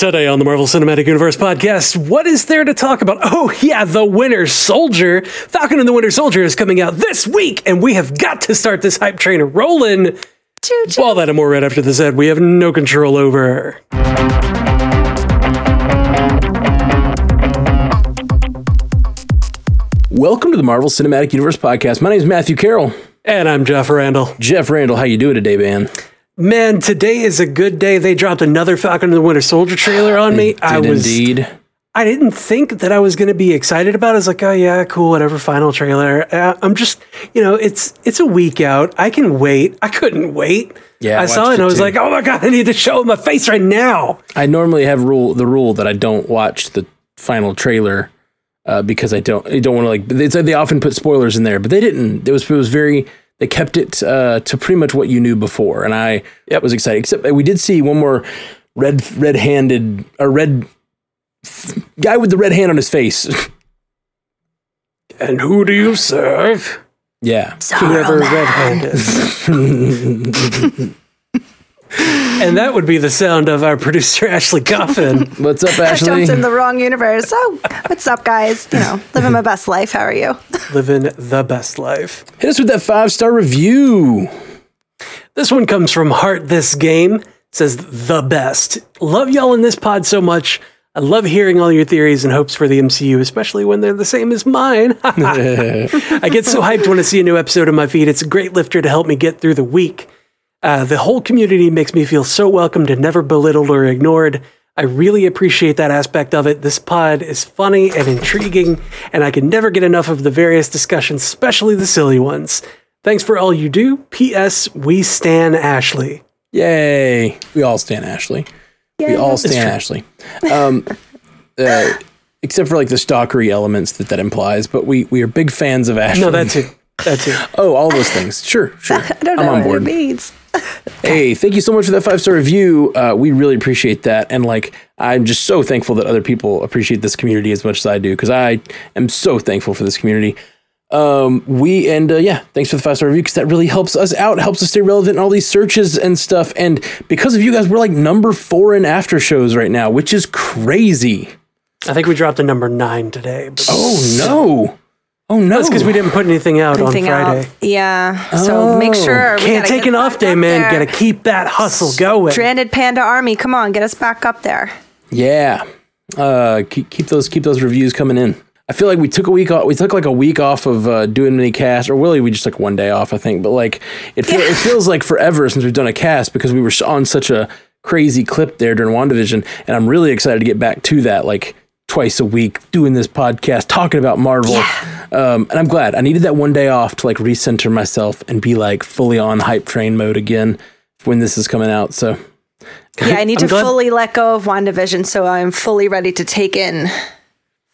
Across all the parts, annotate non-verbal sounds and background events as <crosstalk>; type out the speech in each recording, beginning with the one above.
Today on the Marvel Cinematic Universe podcast, what is there to talk about? Oh, yeah, The Winter Soldier. Falcon and the Winter Soldier is coming out this week, and we have got to start this hype train rolling. Choo-choo. All that and more right after this ad we have no control over. Welcome to the Marvel Cinematic Universe podcast. My name is Matthew Carroll. And I'm Jeff Randle. Jeff Randle, how you doing today, man? Man, today is a good day. They dropped another Falcon and the Winter Soldier trailer on me. I was indeed. I didn't think that I was going to be excited about. it. I was like, oh yeah, cool, whatever. Final trailer. Uh, I'm just, you know, it's it's a week out. I can wait. I couldn't wait. Yeah, I I saw it and I was too. like, oh my god, I need to show my face right now. I normally have rule the rule that I don't watch the final trailer uh, because I don't I don't want to like. They said they often put spoilers in there, but they didn't. It was it was very. They kept it uh, to pretty much what you knew before, and I Yep. was excited. Except we did see one more red red handed or red guy with the red hand on his face. <laughs> And who do you serve? yeah. Whoever red-handed. <laughs> and that would be the sound of our producer Ashley Coffin. What's up, I Ashley? jumped in the wrong universe. Oh, what's up, guys? You know, living my best life. How are you? living the best life. Hit us with that five star review. This one comes from Heart This Game. Says the best. Love y'all in this pod so much. I love hearing all your theories and hopes for the MCU, especially when they're the same as mine. <laughs> <laughs> I get so hyped when I see a new episode on my feed. It's a great lifter to help me get through the week. Uh, the whole community makes me feel so welcomed and never belittled or ignored. I really appreciate that aspect of it. This pod is funny and intriguing, and I can never get enough of the various discussions, especially the silly ones. Thanks for all you do. P.S. We stan Ashley. Yay. We all stand Ashley. We all stand Ashley. Um, uh, except for like the stalkery elements that that implies, but we, we are big fans of Ashley. No, that's it. That's it. Oh, all those things. Sure, sure. <laughs> I don't I'm on what board. it means. <laughs> Hey, thank you so much for that five star review. Uh, we really appreciate that. And like, I'm just so thankful that other people appreciate this community as much as I do because I am so thankful for this community. Um, we and uh, yeah, thanks for the five star review because that really helps us out, helps us stay relevant in all these searches and stuff. And because of you guys, we're like number four in after shows right now, which is crazy. I think we dropped a number nine today. But Oh no! Oh no! that's because we didn't put anything out Anything on Friday. out? Yeah. So make sure we Can't take an off day, man. there. Gotta keep that hustle going. Stranded Panda Army. Come on, get us back up there. Yeah. Uh, keep, keep those keep those reviews coming in. I feel like we took a week off. We took like a week off of uh, doing any cast, or really we just took one day off, I think. But like it, feel, it feels like forever since we've done a cast because we were on such a crazy clip there during WandaVision, and I'm really excited to get back to that, like twice a week doing this podcast talking about Marvel. Um, and I'm glad I needed that one day off to like recenter myself and be like fully on hype train mode again when this is coming out. So Yeah, I need I'm to glad- fully let go of WandaVision so I'm fully ready to take in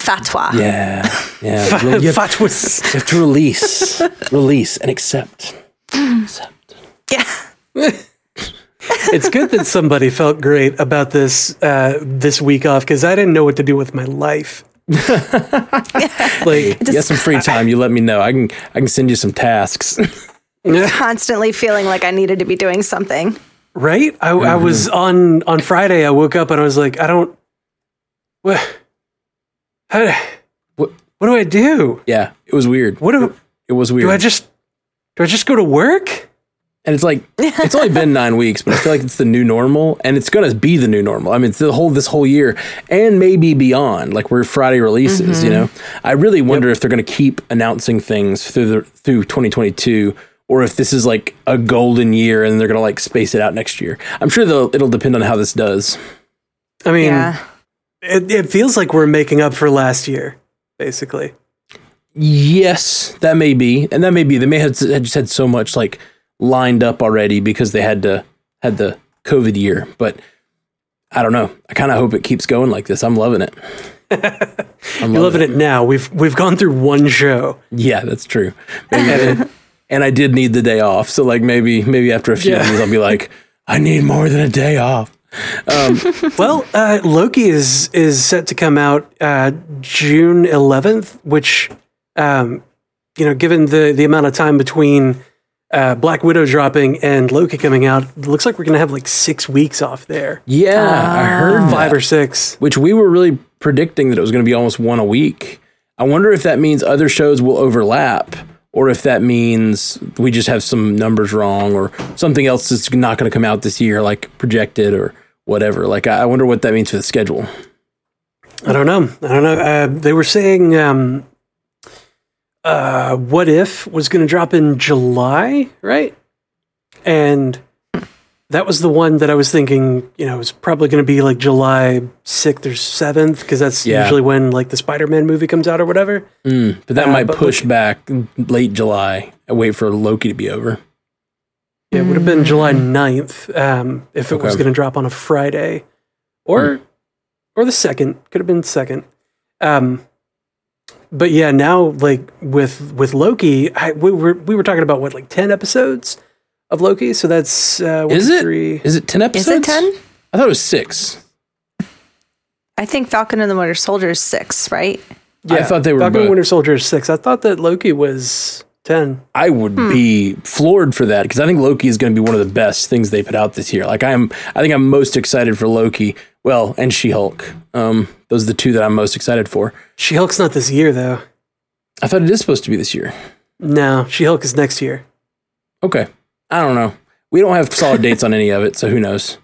Fatwa. yeah, yeah, <laughs> really, you have- Fatwas. You have to release, release, and accept. accept. Yeah. <laughs> it's good that somebody felt great about this uh, this week off because I didn't know what to do with my life. like, You got some free time. You let me know. I can I can send you some tasks. <laughs> Constantly feeling like I needed to be doing something. right? I, I was on on Friday. I woke up and I was like, I don't. What? How, What- what do I do? yeah, it was weird. What do It was weird. do? I just do I just go to work? And it's like <laughs> it's only been nine weeks, but I feel like it's the new normal, and it's gonna be the new normal. I mean, it's the whole this whole year, and maybe beyond. Like we're Friday releases. You mm-hmm. know, I really wonder if they're gonna keep announcing things through the through 2022. Or if this is like a golden year and they're gonna like space it out next year. I'm sure they'll, it'll depend on how this does. I mean, Yeah. it, it feels like we're making up for last year, basically. Yes, that may be, and that may be. They may have had just had so much like lined up already because they had to had the COVID year. But I don't know. I kind of hope it keeps going like this. I'm loving it. <laughs> I'm You're loving it now. We've we've gone through one show. Yeah, that's true. Maybe, <laughs> and I did need the day off, so like maybe maybe after a few Yeah. days I'll be like, <laughs> I need more than a day off. Well, uh, Loki is is set to come out uh, June 11th, which, um, you know, given the the amount of time between uh, Black Widow dropping and Loki coming out, it looks like we're gonna have like six weeks off there, Yeah, I heard five that. or six. which we were really predicting that it was going to be almost one a week. I wonder if that means other shows will overlap or if that means we just have some numbers wrong or something else that's not going to come out this year, like projected or whatever. Like, I I wonder what that means for the schedule. I don't know. I don't know. Uh, they were saying, um, uh, "What if" was going to drop in July, right? And that was the one that I was thinking. You know, it was probably going to be like July sixth or seventh because that's Yeah. usually when like the Spider-Man movie comes out or whatever. Mm, but that Uh, might but push back late July and wait for Loki to be over. Yeah, it would have been July 9th um, if it was going to drop on a Friday, or or the second. Could have been second. Um, but yeah, now like with with Loki, I, we were we were talking about what like ten episodes of Loki. So that's uh, one, Is two, it? three. Is it 10 Is it 10? I thought it was six. I think Falcon and the Winter Soldier is six, right? Yeah, I thought they were Falcon and both- Winter Soldier is six. I thought that Loki was ten. I would be floored for that because I think Loki is going to be one of the best things they put out this year. Like I'm, I think I'm most excited for Loki. Well, and She Hulk. Um, those are the two that I'm most excited for. She Hulk's not this year though. I thought it is supposed to be this year. No, She Hulk is next year. Okay, I don't know. We don't have solid dates on any of it, so who knows?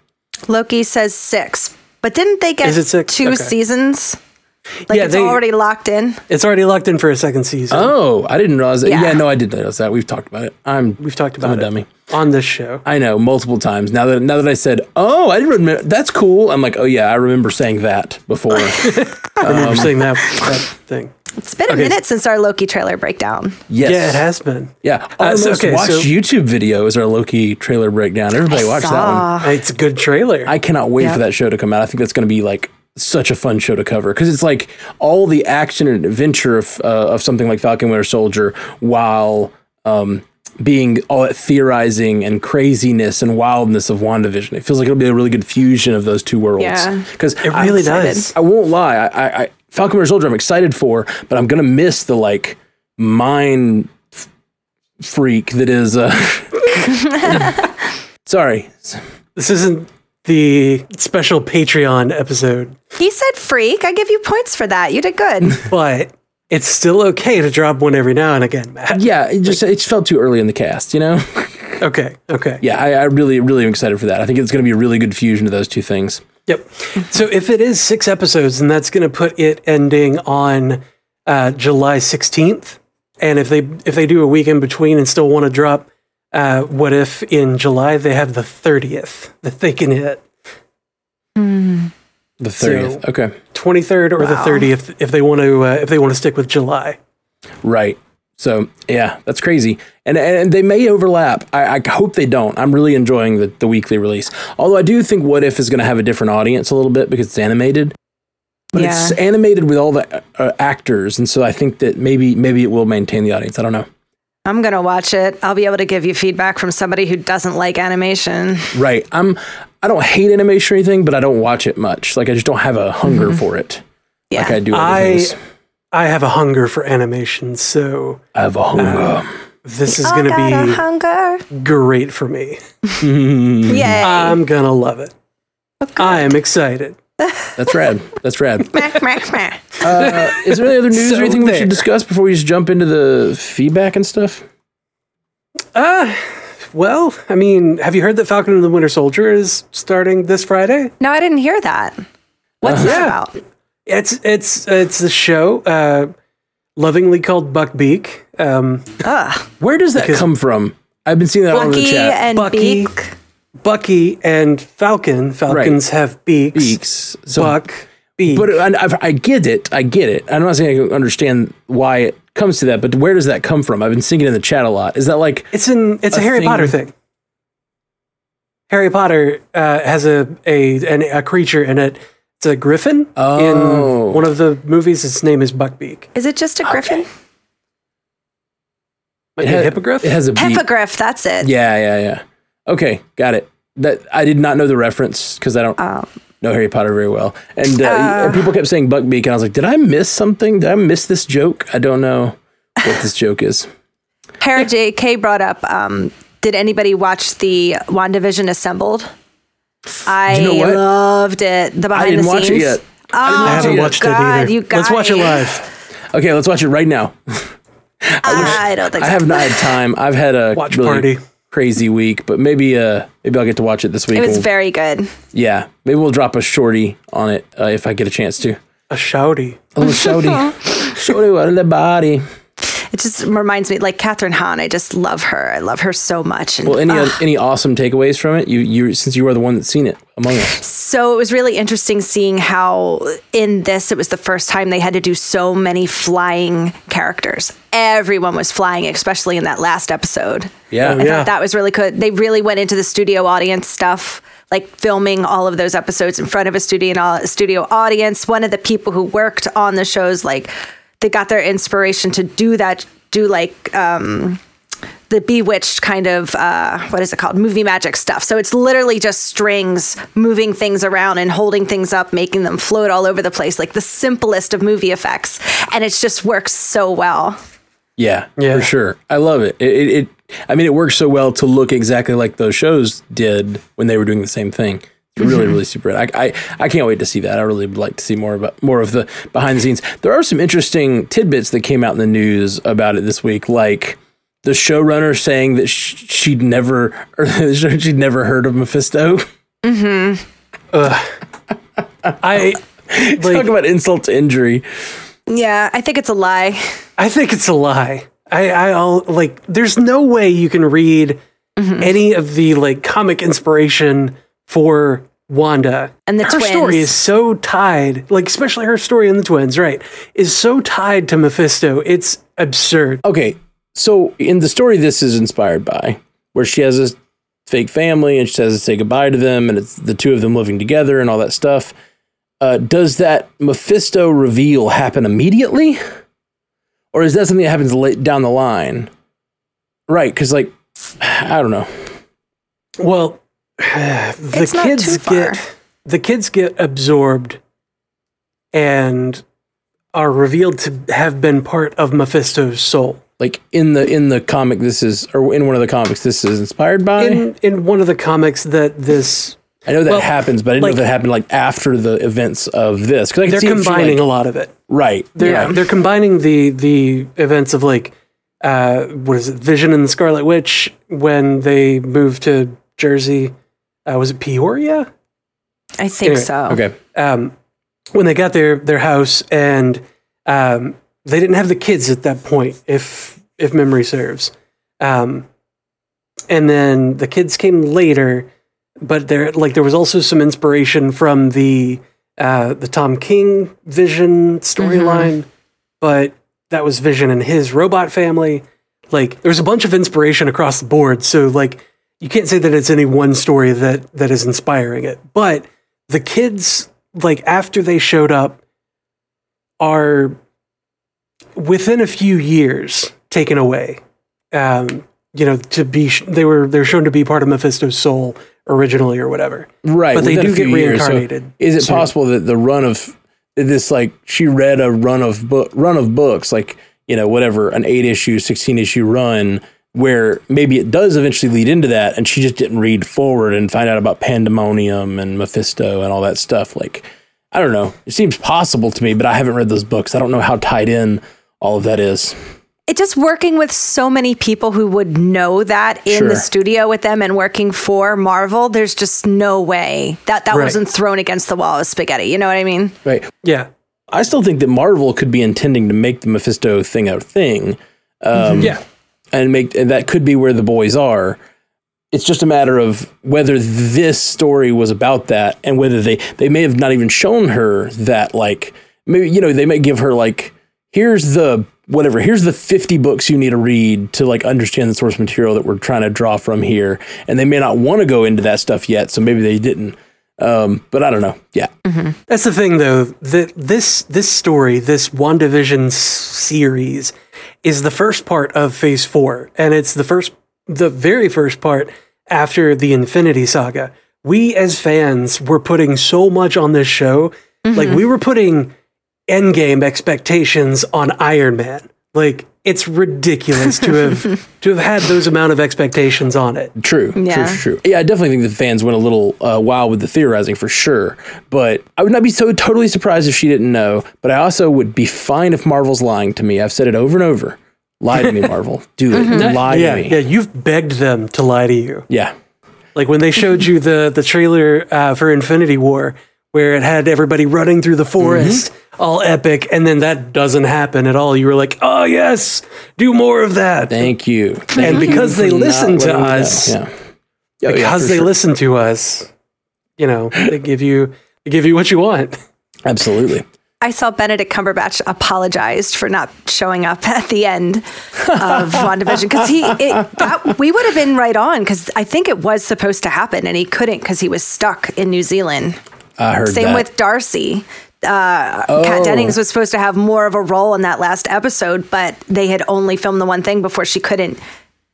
Loki says six, but didn't they get Is it six? two Okay. seasons? Like Yeah, it's they- already locked in. It's already locked in for a second season. Oh, I didn't realize that. Yeah, Yeah. no, I did notice that. We've talked about it. I'm, We've talked I'm about a it dummy. on this show. I know multiple times. Now that now that I said, oh, I didn't remember. That's cool. I'm like, oh yeah, I remember saying that before. <laughs> I remember saying that that thing. It's been a Okay. minute since our Loki trailer breakdown. yes. Yeah, it has been. Yeah, Uh, our so- most okay, watched so- YouTube video is our Loki trailer breakdown. Everybody watch that one. It's a good trailer. I cannot wait Yeah. for that show to come out. I think that's going to be like such a fun show to cover because it's like all the action and adventure of uh, of something like Falcon Winter Soldier, while um, being all that theorizing and craziness and wildness of WandaVision. It feels like it'll be a really good fusion of those two worlds. Yeah. because it really excited. does. I won't lie. I, I, I Falcon Winter Soldier, I'm excited for, but I'm gonna miss the like mind f- freak that is. Uh, <laughs> <laughs> sorry, This isn't the special Patreon episode, He said freak. I give you points for that. You did good. <laughs> but it's still okay to drop one every now and again, Matt. yeah, it just it felt too early in the cast, you know. <laughs> Okay, okay. yeah, I, I really really am excited for that. I think it's gonna be a really good fusion of those two things. Yep. So if it is six episodes, then that's going to put it ending on uh, July 16th. And if they if they do a week in between and still want to drop, uh, what if in July they have the 30th that they can hit? The thirtieth. okay, 23rd or the 30th if they want to uh, if they want to stick with July. right. So yeah, that's crazy, and and they may overlap. I, I hope they don't. I'm really enjoying the, the weekly release. Although I do think What If is going to have a different audience a little bit because it's animated. But it's animated with all the uh, actors, and so I think that maybe maybe it will maintain the audience. I don't know. I'm gonna watch it. I'll be able to give you feedback from somebody who doesn't like animation. Right. I'm. I don't hate animation or anything, but I don't watch it much. Like I just don't have a hunger mm-hmm. for it. Yeah. Like I do I things. I have a hunger for animation, so I have a hunger. Um, this is I going got a hunger. great for me. <laughs> Yay. I'm going to love it. Okay. I am excited. That's rad. That's rad. <laughs> Uh, is there any other news So or anything we should discuss before we just jump into the feedback and stuff? Uh, well, I mean, have you heard that Falcon and the Winter Soldier is starting this Friday? No, I didn't hear that. What's that about? It's it's it's a show uh, lovingly called Buckbeak. Um, Ugh. Where does that come from? I've been seeing that all over the Bucky chat. and Bucky. Beak. Bucky and Falcon. Falcons have beaks. Beaks. So, Buck beak. but I, I, I get it. I get it. I'm not saying I understand why it comes to that, but where does that come from? I've been seeing it in the chat a lot. Is that like it's an it's a, a Harry thing- Potter thing. Harry Potter uh, has a a an, a creature in it. It's a griffin Oh. in one of the movies. Its name is Buckbeak. Is it just a griffin? Might it be a has, hippogriff. It has a beak. Hippogriff, that's it. Yeah, yeah, yeah. Okay, got it. That I did not know the reference because I don't Um, know Harry Potter very well, and, uh, and people kept saying Buckbeak, and I was like, did I miss something? Did I miss this joke? I don't know what this joke is. Hera J.K. brought up. Um, did anybody watch the WandaVision Assembled? I You know loved it. The behind I didn't the watch it scenes. yet. Oh, I haven't watched God, it either. You guys. Let's watch it live. Okay, let's watch it right now. <laughs> I don't think I so. have not had time. I've had a Watch really party. Crazy week, but maybe uh maybe I'll get to watch it this week. It was We'll- very good. yeah, maybe we'll drop a shorty on it uh, if I get a chance to. A shouty. A little shorty, <laughs> shorty what in the body. It just reminds me, like Kathryn Hahn. I just love her. I love her so much. And, Well, any uh, any awesome takeaways from it? You you since you are the one that's seen it among us. So it was really interesting seeing how in this it was the first time they had to do so many flying characters. Everyone was flying, especially in that last episode. Yeah, Oh, I yeah. thought that was really good. They really went into the studio audience stuff, like filming all of those episodes in front of a studio studio audience. One of the people who worked on the shows, like they got their inspiration to do that, do like um, the bewitched kind of uh, what is it called movie magic stuff so it's literally just strings moving things around and holding things up making them float all over the place like the simplest of movie effects and it just works so well Yeah, Yeah. for sure. I love it. It, it. it I mean, it works so well to look exactly like those shows did when they were doing the same thing. It's really, really super. I, I, I can't wait to see that. I really would like to see more about more of the behind the scenes. There are some interesting tidbits that came out in the news about it this week, like the showrunner saying that sh- she'd never, <laughs> or she'd never heard of Mephisto. Mm-hmm. <laughs> I <laughs> Talk like. about insult to injury. yeah i think it's a lie I think it's a lie. I, I'll like. There's no way you can read mm-hmm. any of the like comic inspiration for Wanda. And the her twins. story is so tied, like especially her story in the twins, right? Is so tied to Mephisto. It's absurd. Okay, so in the story this is inspired by, where she has a fake family and she has to say goodbye to them, and it's the two of them living together and all that stuff. Uh, does that Mephisto reveal happen immediately, or is that something that happens late down the line? Right, because like <sighs> I don't know. Well, <sighs> the It's not kids too far. get the kids get absorbed and are revealed to have been part of Mephisto's soul. Like in the in the comic, this is or in one of the comics, this is inspired by. In in one of the comics that this I know that well, happens, but I didn't like- know if it happened like after the events of this. Because they're combining a lot of it. right. They're yeah. they're combining the the events of like uh what is it Vision and the Scarlet Witch when they move to Jersey. Uh, was it Peoria? i think Anyway, so okay. um, when they got their their house and um, they didn't have the kids at that point, if if memory serves. Um, and then the kids came later, but there like there was also some inspiration from the uh, the Tom King Vision storyline, but that was Vision and his robot family. Like there was a bunch of inspiration across the board, so like you can't say that it's any one story that that is inspiring it, but the kids like after they showed up are within a few years taken away um you know to be sh- they were they're shown to be part of mephisto's soul originally or whatever Right. But they do get years. So reincarnated is it soon. possible that the run of this, like, she read a run of book, run of books, like, you know, whatever, an eight issue, 16 issue run, where maybe it does eventually lead into that, and she just didn't read forward and find out about Pandemonium and Mephisto and all that stuff. Like, I don't know. It seems possible to me, but I haven't read those books. I don't know how tied in all of that is. it just working with so many people who would know that in Sure. the studio with them and working for Marvel, there's just no way that that Right. wasn't thrown against the wall as spaghetti. You know what I mean? Right. yeah I still think that Marvel could be intending to make the Mephisto thing a thing. Um, yeah and make and that could be where the boys are. It's just a matter of whether this story was about that and whether they they may have not even shown her that like maybe you know they may give her like here's the whatever here's the 50 books you need to read to like understand the source material that we're trying to draw from here. And they may not want to go into that stuff yet so maybe they didn't. Um but i don't know. Yeah. That's the thing, though. That this this story, this WandaVision s- series, is the first part of Phase Four, and it's the first, the very first part after the Infinity Saga. We as fans were putting so much on this show, like mm-hmm. we were putting Endgame expectations on Iron Man. Like it's ridiculous to have <laughs> to have had those amount of expectations on it. True, Yeah. true, true. Yeah, I definitely think the fans went a little uh, wild with the theorizing for sure. But I would not be so totally surprised if she didn't know. But I also would be fine if Marvel's lying to me. I've said it over and over. Lie to me, <laughs> Marvel. Do it. Lie yeah, to me. yeah, you've begged them to lie to you. Yeah. Like when they showed you the the trailer uh, for Infinity War, where it had everybody running through the forest, all epic, and then that doesn't happen at all. You were like, "Oh yes, do more of that." Thank you. and because they listen to letting me know. us, Yeah. Oh, because for they sure. listen to us, you know, they give you they give you what you want. Absolutely. I saw Benedict Cumberbatch apologized for not showing up at the end of <laughs> WandaVision because he it, that, we would have been right on because I think it was supposed to happen and he couldn't because he was stuck in New Zealand. I heard Same that. with Darcy. Uh, Oh. Kat Dennings was supposed to have more of a role in that last episode, but they had only filmed the one thing before she couldn't.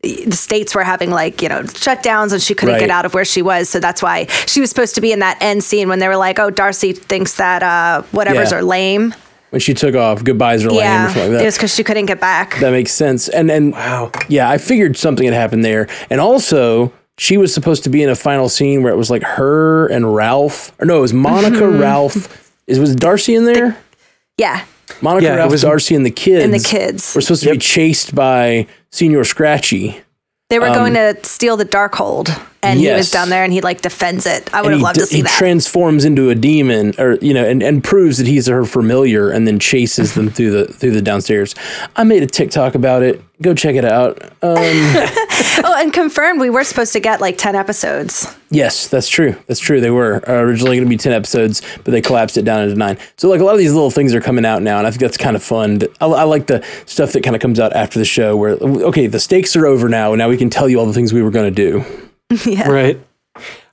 The states were having like you know shutdowns, and she couldn't Right. get out of where she was. So that's why she was supposed to be in that end scene when they were like, "Oh, Darcy thinks that uh, whatever's Yeah. are lame." when she took off, goodbyes are lame or yeah, something like it was because she couldn't get back. That makes sense. And and Wow. yeah, I figured something had happened there. And also, she was supposed to be in a final scene where it was like her and Ralph. Or no, it was Monica, Ralph. Is was Darcy in there? yeah, Monica, Yeah, it Ralph, was- Darcy, and the kids. and the kids were supposed to be chased by Señor Scratchy. they were um, going to steal the Darkhold, and he Um, was down there and he like defends it. I would have loved d- to see he that. He transforms into a demon, or you know, and, and proves that he's her familiar, and then chases them <laughs> through the through the downstairs. I made a TikTok about it. Go check it out. Um, <laughs> oh, and confirmed we were supposed to get like ten episodes. Yes, that's true. That's true. They were uh, originally going to be 10 episodes, but they collapsed it down into nine. So, like, a lot of these little things are coming out now, and I think that's kind of fun. I, I like the stuff that kind of comes out after the show where, okay, the stakes are over now, and now we can tell you all the things we were going to do. <laughs> Right.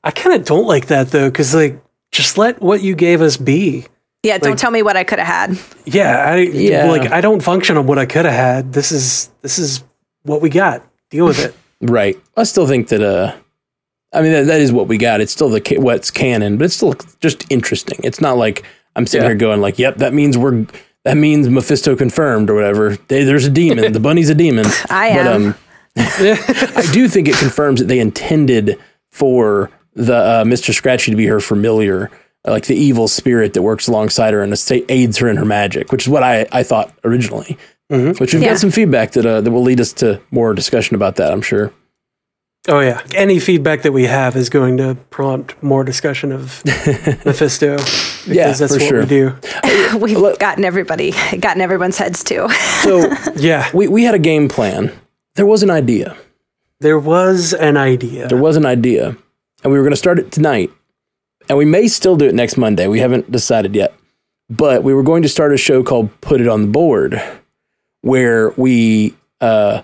I kind of don't like that though, because like, just let what you gave us be. Yeah, don't tell me what I could have had. Yeah, I Yeah. like I don't function on what I could have had. This is this is what we got. Deal with it. Right. I still think that, uh, I mean, that, that is what we got. It's still the ca- what's canon, but it's still just interesting. It's not like I'm sitting Yeah. here going, like, yep, that means we're, that means Mephisto confirmed or whatever. They, there's a demon. <laughs> the bunny's a demon. I But, am. um, <laughs> I do think it confirms that they intended for the uh, Mr. Scratchy to be her familiar, uh, like the evil spirit that works alongside her and aids her in her magic, which is what I, I thought originally. Which we've Yeah. got some feedback that uh, that will lead us to more discussion about that. I'm sure. Oh yeah. Any feedback that we have is going to prompt more discussion of <laughs> Mephisto. Because Yeah, that's for what sure. we do. <laughs> We've gotten everybody, gotten everyone's heads too. So Yeah. we we had a game plan. There was an idea. There was an idea. There was an idea, and we were going to start it tonight, and we may still do it next Monday. We haven't decided yet, but we were going to start a show called "Put It on the Board," where we uh,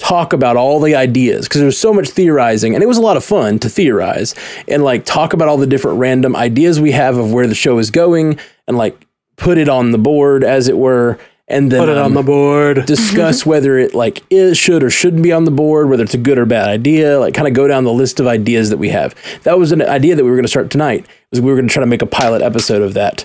talk about all the ideas because there was so much theorizing, and it was a lot of fun to theorize and like talk about all the different random ideas we have of where the show is going, and like put it on the board, as it were. And then Put it on um, the board. <laughs> discuss <laughs> whether it like is should or shouldn't be on the board, whether it's a good or bad idea, like kind of go down the list of ideas that we have. That was an idea that we were going to start tonight. Was we were going to try to make a pilot episode of that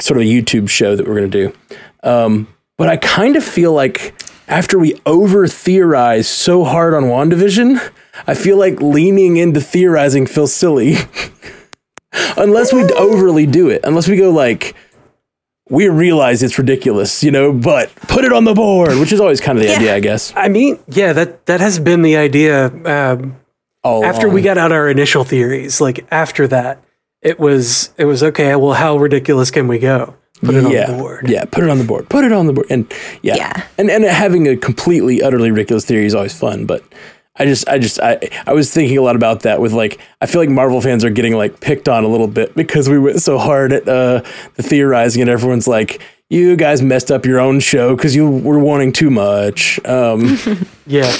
sort of a YouTube show that we're going to do. Um, but I kind of feel like after we over theorize so hard on WandaVision, I feel like leaning into theorizing feels silly. <laughs> unless we overly do it, unless we go like, we realize it's ridiculous, you know, but put it on the board, which is always kind of the idea, I guess. I mean, yeah, that that has been the idea. Um, All after we got out our initial theories, like after that, it was it was okay. Well, how ridiculous can we go? Put it yeah, on the board. yeah, put it on the board, put it on the board, and yeah, Yeah. and and having a completely utterly ridiculous theory is always fun, but. I just, I just, I, I was thinking a lot about that with like, I feel like Marvel fans are getting like picked on a little bit because we went so hard at uh, the theorizing and everyone's like, you guys messed up your own show because you were wanting too much. Um, <laughs> Yeah,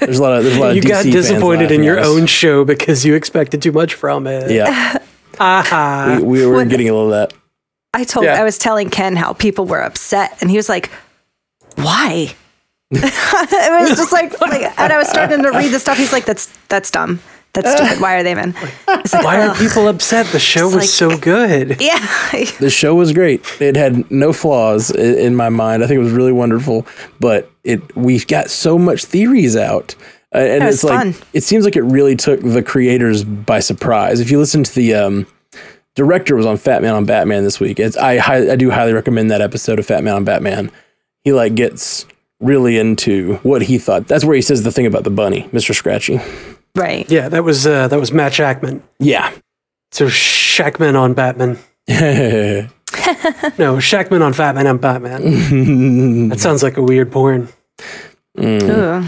there's a lot of, there's a lot of you DC got disappointed in your us. own show because you expected too much from it. Yeah, <laughs> Aha. we, we were When- getting a little of that. I told, Yeah. I was telling Ken how people were upset, and he was like, "Why?" <laughs> it was just like, like, and I was starting to read the stuff. He's like, "That's that's dumb. That's stupid. Why are they men? Like, Why are ugh. people upset? The show was like- so good. <laughs> Yeah. The show was great. It had no flaws i- in my mind. I think it was really wonderful. But it we got so much theories out, uh, and It was it's like fun. it seems like it really took the creators by surprise. If you listen to the um, director was on Fat Man on Batman this week. It's I hi- I do highly recommend that episode of Fat Man on Batman. He like gets really into what he thought. That's where he says the thing about the bunny, Mister Scratchy. right. Yeah, that was uh, that was Matt Shakman. Yeah. So Shakman on Batman. <laughs> No, Shakman on Fatman on Batman. <laughs> that sounds like a weird porn. Ugh.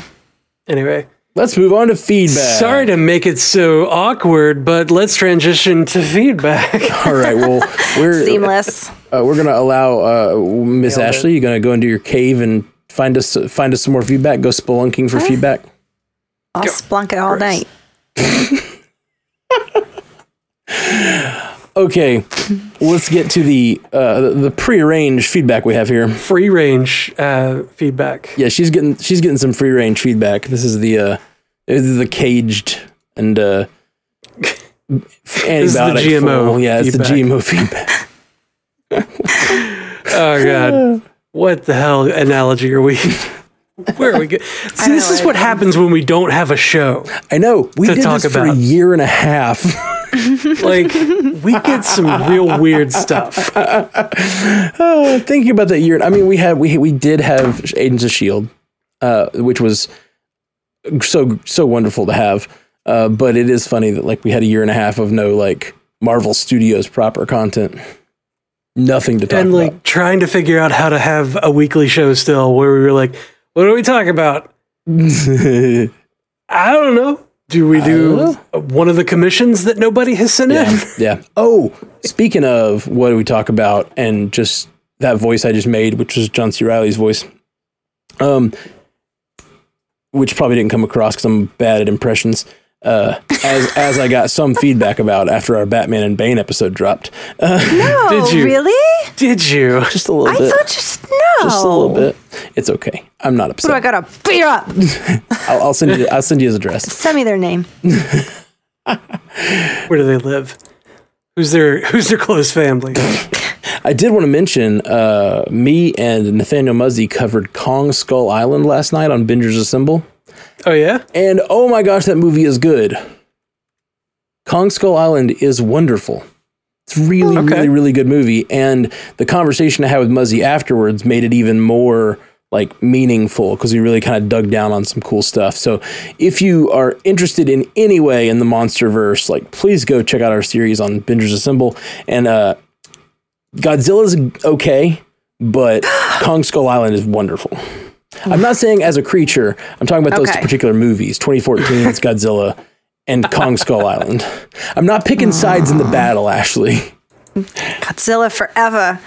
Anyway, Let's move on to feedback. sorry to make it so awkward, but let's transition to feedback. <laughs> All right. Well, we're Seamless. Uh, we're gonna allow uh, Miss Nailed it. Ashley. You're gonna go into your cave and find us find us some more feedback. Go spelunking for feedback. I'll splunk it all Gross. night. <laughs> Okay, let's get to the uh, the, the prearranged feedback we have here. Free range uh, feedback. Yeah, she's getting she's getting some free range feedback. This is the uh, this is the caged and uh, antibiotic. GMO full- Yeah, it's the. GMO feedback. <laughs> Oh god, <laughs> what the hell analogy are we? <laughs> Where are we? Go- <laughs> See, this know, is what happens when we don't have a show. I know we To did talk this for a year and a half. <laughs> Like, we get some real weird stuff. Uh, thinking about that year, I mean, we had we we did have Agents of Shield, uh, which was so so wonderful to have. Uh, but it is funny that like we had a year and a half of no like Marvel Studios proper content, nothing to talk about. And like trying to figure out how to have a weekly show still, where we were like, what do we talk about? <laughs> I don't know. Do we do one of the commissions that nobody has sent in? <laughs> yeah, yeah. <laughs> Oh, speaking of what do we talk about, and just that voice I just made, which was John C. Reilly's voice, um, which probably didn't come across because I'm bad at impressions. Uh, as as I got some feedback about after our Batman and Bane episode dropped, uh, Oh, <laughs> Did you? really? Did you? just a little I bit, I thought just no. just a little bit. It's okay. I'm not So I gotta beat her up. <laughs> I'll, I'll send you. I'll send you his address. Send me their name. <laughs> Where do they live? Who's their Who's their close family? I did want to mention uh, me and Nathaniel Muzzy covered Kong Skull Island last night on Bingers Assemble. Oh yeah, And oh my gosh, that movie is good. Kong Skull Island is wonderful. It's really, Okay. really, really good movie. And the conversation I had with Muzzy afterwards made it even more like meaningful because we really kind of dug down on some cool stuff. So if you are interested in any way in the monster verse, like please go check out our series on Bingers Assemble. And uh Godzilla's okay, but <gasps> Kong Skull Island is wonderful. I'm not saying as a creature. I'm talking about those Okay. particular movies, 2014's <laughs> Godzilla and Kong Skull Island. I'm not picking sides in the battle, Ashley. Godzilla forever.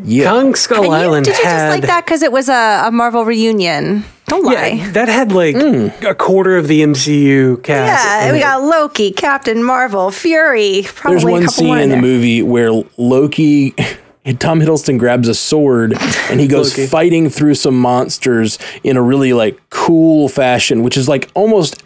Yeah. Kong Skull you- Island did you had just like that because it was a, a Marvel reunion? Don't lie. yeah, that had like Hmm. a quarter of the MCU cast. Yeah, we it. got Loki, Captain Marvel, Fury. Probably There's a one couple scene more in the there. movie where Loki, Tom Hiddleston grabs a sword and he goes fighting through some monsters in a really like cool fashion, which is like almost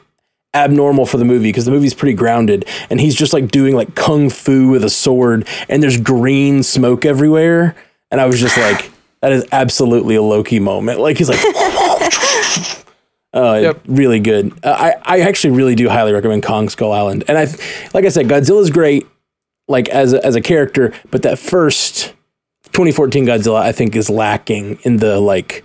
abnormal for the movie because the movie's pretty grounded. And he's just like doing like kung fu with a sword and there's green smoke everywhere. And I was just like that is absolutely a Loki moment. Like he's like <laughs> uh, Yep. really good. Uh, I, I actually really do highly recommend Kong Skull Island. And I like I said Godzilla's great like as a, as a character but that first 2014 Godzilla I think is lacking in the like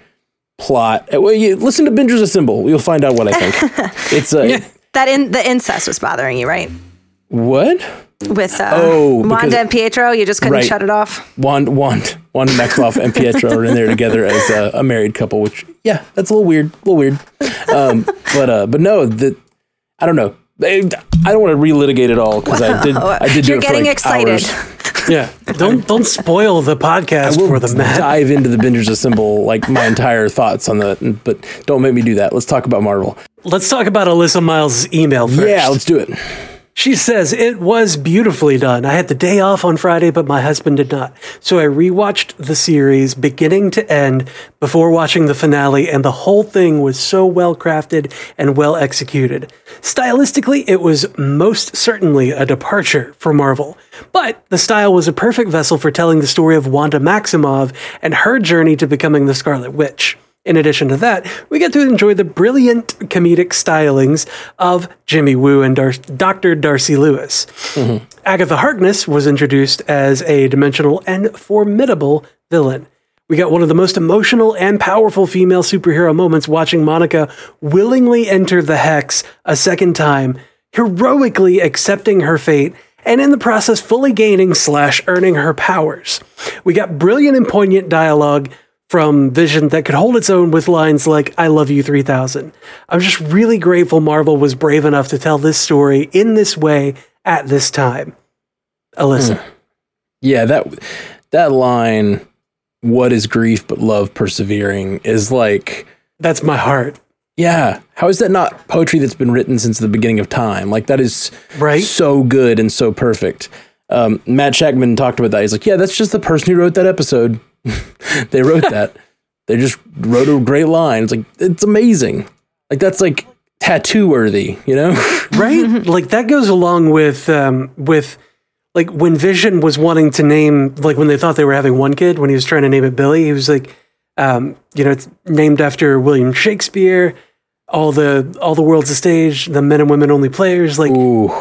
plot Uh, well you listen to Bingers Assemble you'll find out what I think <laughs> it's uh, That in the incest was bothering you, right? what With uh, Oh, because- Wanda and Pietro, you just couldn't Right. shut it off. Wand, Wand, Wanda Maximoff and Pietro are in there together as a, a married couple, which yeah, that's a little weird, a little weird. Um, but uh, but no, the I don't know. I I don't want to relitigate it all because I did I did do You're it for getting like excited. hours. Yeah, don't don't spoil the podcast for the Matt. dive into the Bingers Assemble like my entire thoughts on that, but don't make me do that. Let's talk about Marvel. Let's talk about Alyssa Miles' email first. Yeah, let's do it. She says it was beautifully done. I had the day off on Friday, but my husband did not. So I rewatched the series beginning to end before watching the finale, and the whole thing was so well crafted and well executed. Stylistically, it was most certainly a departure for Marvel, but the style was a perfect vessel for telling the story of Wanda Maximoff and her journey to becoming the Scarlet Witch. In addition to that, we get to enjoy the brilliant comedic stylings of Jimmy Woo and Dar- Dr. Darcy Lewis. Mm-hmm. Agatha Harkness was introduced as a dimensional and formidable villain. We got one of the most emotional and powerful female superhero moments watching Monica willingly enter the Hex a second time, heroically accepting her fate, and in the process fully gaining slash earning her powers. We got brilliant and poignant dialogue from Vision that could hold its own with lines like "I love you 3000." I'm just really grateful Marvel was brave enough to tell this story in this way at this time. Alyssa, Yeah, that that line, "What is grief but love persevering?" is like, that's my heart. yeah, how is that not poetry that's been written since the beginning of time? Like that is Right? so good and so perfect. Um, Matt Shakman talked about that. He's like, yeah, that's just the person who wrote that episode. <laughs> they wrote that. They just wrote a great line. It's like it's amazing. Like that's like tattoo worthy, you know? <laughs> right? <laughs> like that goes along with um, with like when Vision was wanting to name like when they thought they were having one kid when he was trying to name it Billy, he was like, um, you know, it's named after William Shakespeare. All the all the world's a stage. The men and women only players. Like Ooh,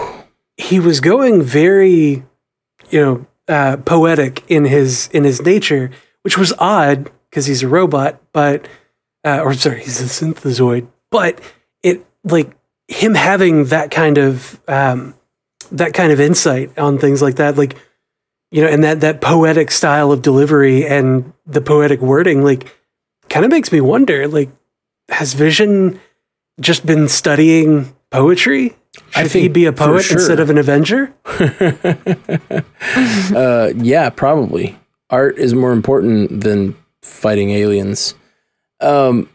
he was going very, you know, uh, poetic in his in his nature, which was odd because he's a robot, but uh, or sorry, he's a synthezoid. But it like him having that kind of um, that kind of insight on things like that, like you know, and that that poetic style of delivery and the poetic wording, like, kind of makes me wonder, like, has Vision just been studying poetry? I Should he think be a poet sure. instead of an Avenger? <laughs> uh, yeah, probably. Art is more important than fighting aliens. Um,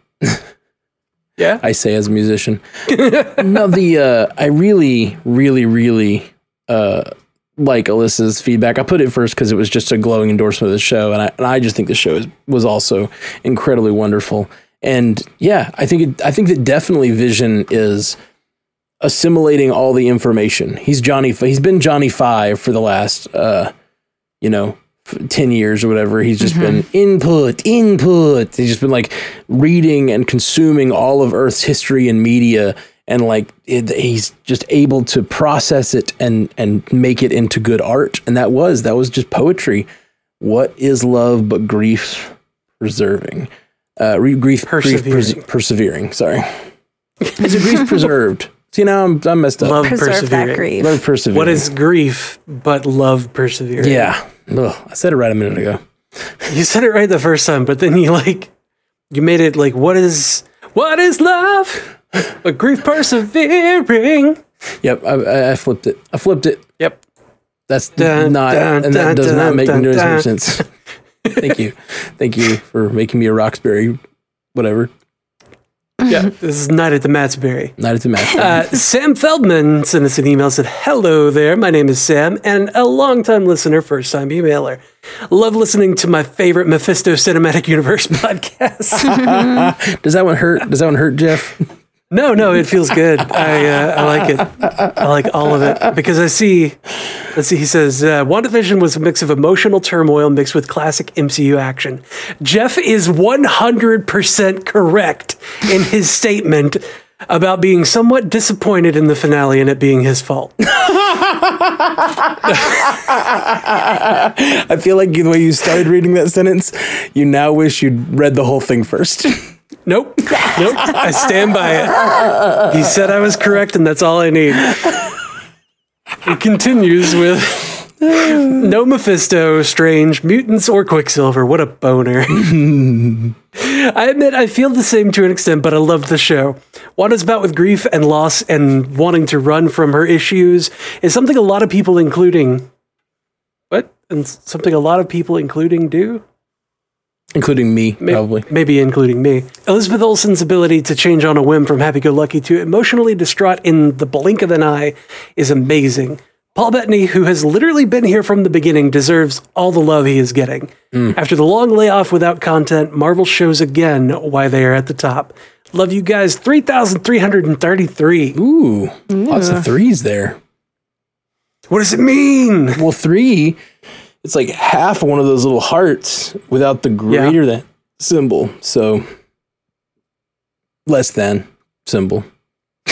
Yeah. I say as a musician. no, the uh, I really, really, really uh, like Alyssa's feedback. I put it first because it was just a glowing endorsement of the show, and I and I just think the show is, was also incredibly wonderful. And yeah, I think it, I think that definitely Vision is assimilating all the information. He's Johnny. He's been Johnny Five for the last, uh, you know, f- ten years or whatever. He's just been input, input. He's just been like reading and consuming all of Earth's history and media, and like it, he's just able to process it and and make it into good art. And that was that was just poetry. What is love but grief preserving? Uh, re- grief, grief pers- Persevering. persevering. Sorry, <laughs> is it grief preserved? See now I'm I'm messed up. Love Preserve that persevering. grief. Love persevering. What is grief but love persevering? Yeah. Ugh, I said it right a minute ago. You said it right the first time, but then you like you made it like what is what is love? But grief persevering. Yep, I, I, I flipped it. I flipped it. Yep. That's Dun, not, dun, and that dun, does not dun, make dun, no dun. sense. Thank you, thank you for making me a Roxbury, whatever. Yeah. This is Night at the Matsbury. Not at the match. Uh, Sam Feldman sent us an email said, Hello there. My name is Sam and a longtime listener, first time emailer. Love listening to my favorite Mephisto Cinematic Universe <laughs> podcast. <laughs> does that one hurt? Does that one hurt, Jeff? No, no, it feels good. I, uh, I like it. I like all of it because I see, let's see, he says, uh, WandaVision was a mix of emotional turmoil mixed with classic MCU action. Jeff is 100% correct in his statement about being somewhat disappointed in the finale and it being his fault. <laughs> I feel like the way you started reading that sentence, you now wish you'd read the whole thing first. <laughs> Nope. Nope. I stand by it. He said I was correct, and that's all I need. He continues with no Mephisto, Strange, mutants, or Quicksilver. What a boner. I admit I feel the same to an extent, but I love the show. Wanda's bout with grief and loss and wanting to run from her issues is something a lot of people, including. What? And something a lot of people, including, do? Including me, May- probably. Maybe including me. Elizabeth Olsen's ability to change on a whim from happy go lucky to emotionally distraught in the blink of an eye is amazing. Paul Bettany, who has literally been here from the beginning, deserves all the love he is getting. Hmm. After the long layoff without content, Marvel shows again why they are at the top. Love you guys. 3,333. Ooh, lots of threes there. What does it mean? Well, three, it's like half one of those little hearts without the greater than symbol. So less than symbol. <laughs>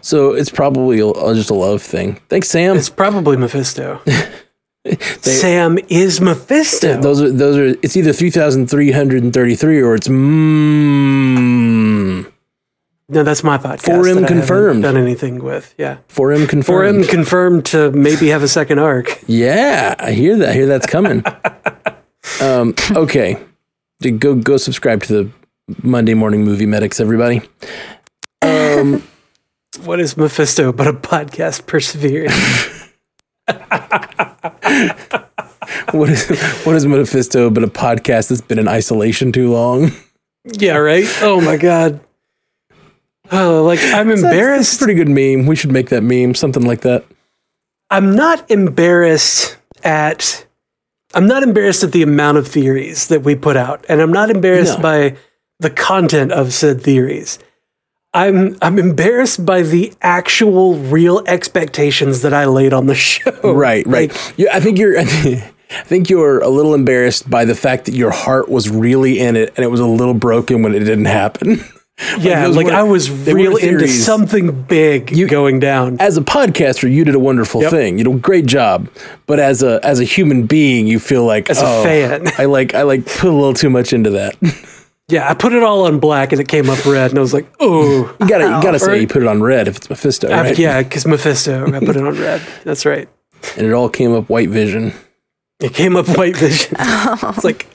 so it's probably a, just a love thing. Thanks, Sam. It's probably Mephisto. <laughs> Sam is Mephisto. those are those are. It's either three thousand three hundred and thirty three or it's mm, no, that's my podcast. 4M that I confirmed. Done anything with? Yeah. for him For confirmed. him confirmed to maybe have a second arc. Yeah, I hear that. I hear that's coming. <laughs> um, okay, go go subscribe to the Monday Morning Movie Medics, everybody. Um, <laughs> What is Mephisto but a podcast persevering? <laughs> what is what is Mephisto but a podcast that's been in isolation too long? yeah, right? Oh my god. Oh, <sighs> like I'm That's, that's embarrassed. pretty good meme. We should make that meme, something like that. I'm not embarrassed at I'm not embarrassed at the amount of theories that we put out, and I'm not embarrassed No. by the content of said theories. I'm I'm embarrassed by the actual real expectations that I laid on the <laughs> show. Right, right. You, I think you're. <laughs> I think you're a little embarrassed by the fact that your heart was really in it and it was a little broken when it didn't happen. <laughs> Yeah, like were- I was real into something big going down. as a podcaster, you did a wonderful Yep. thing. You know, great job. But as a as a human being, you feel like As a oh, fan. I like I like put a little too much into that. <laughs> Yeah, I put it all on black and it came up red, and I was like, oh, you gotta you gotta <laughs> say you put it on red if it's Mephisto, right? yeah, because Mephisto. I put it on red. That's right. And it all came up white vision. It came up white vision. <laughs> It's like,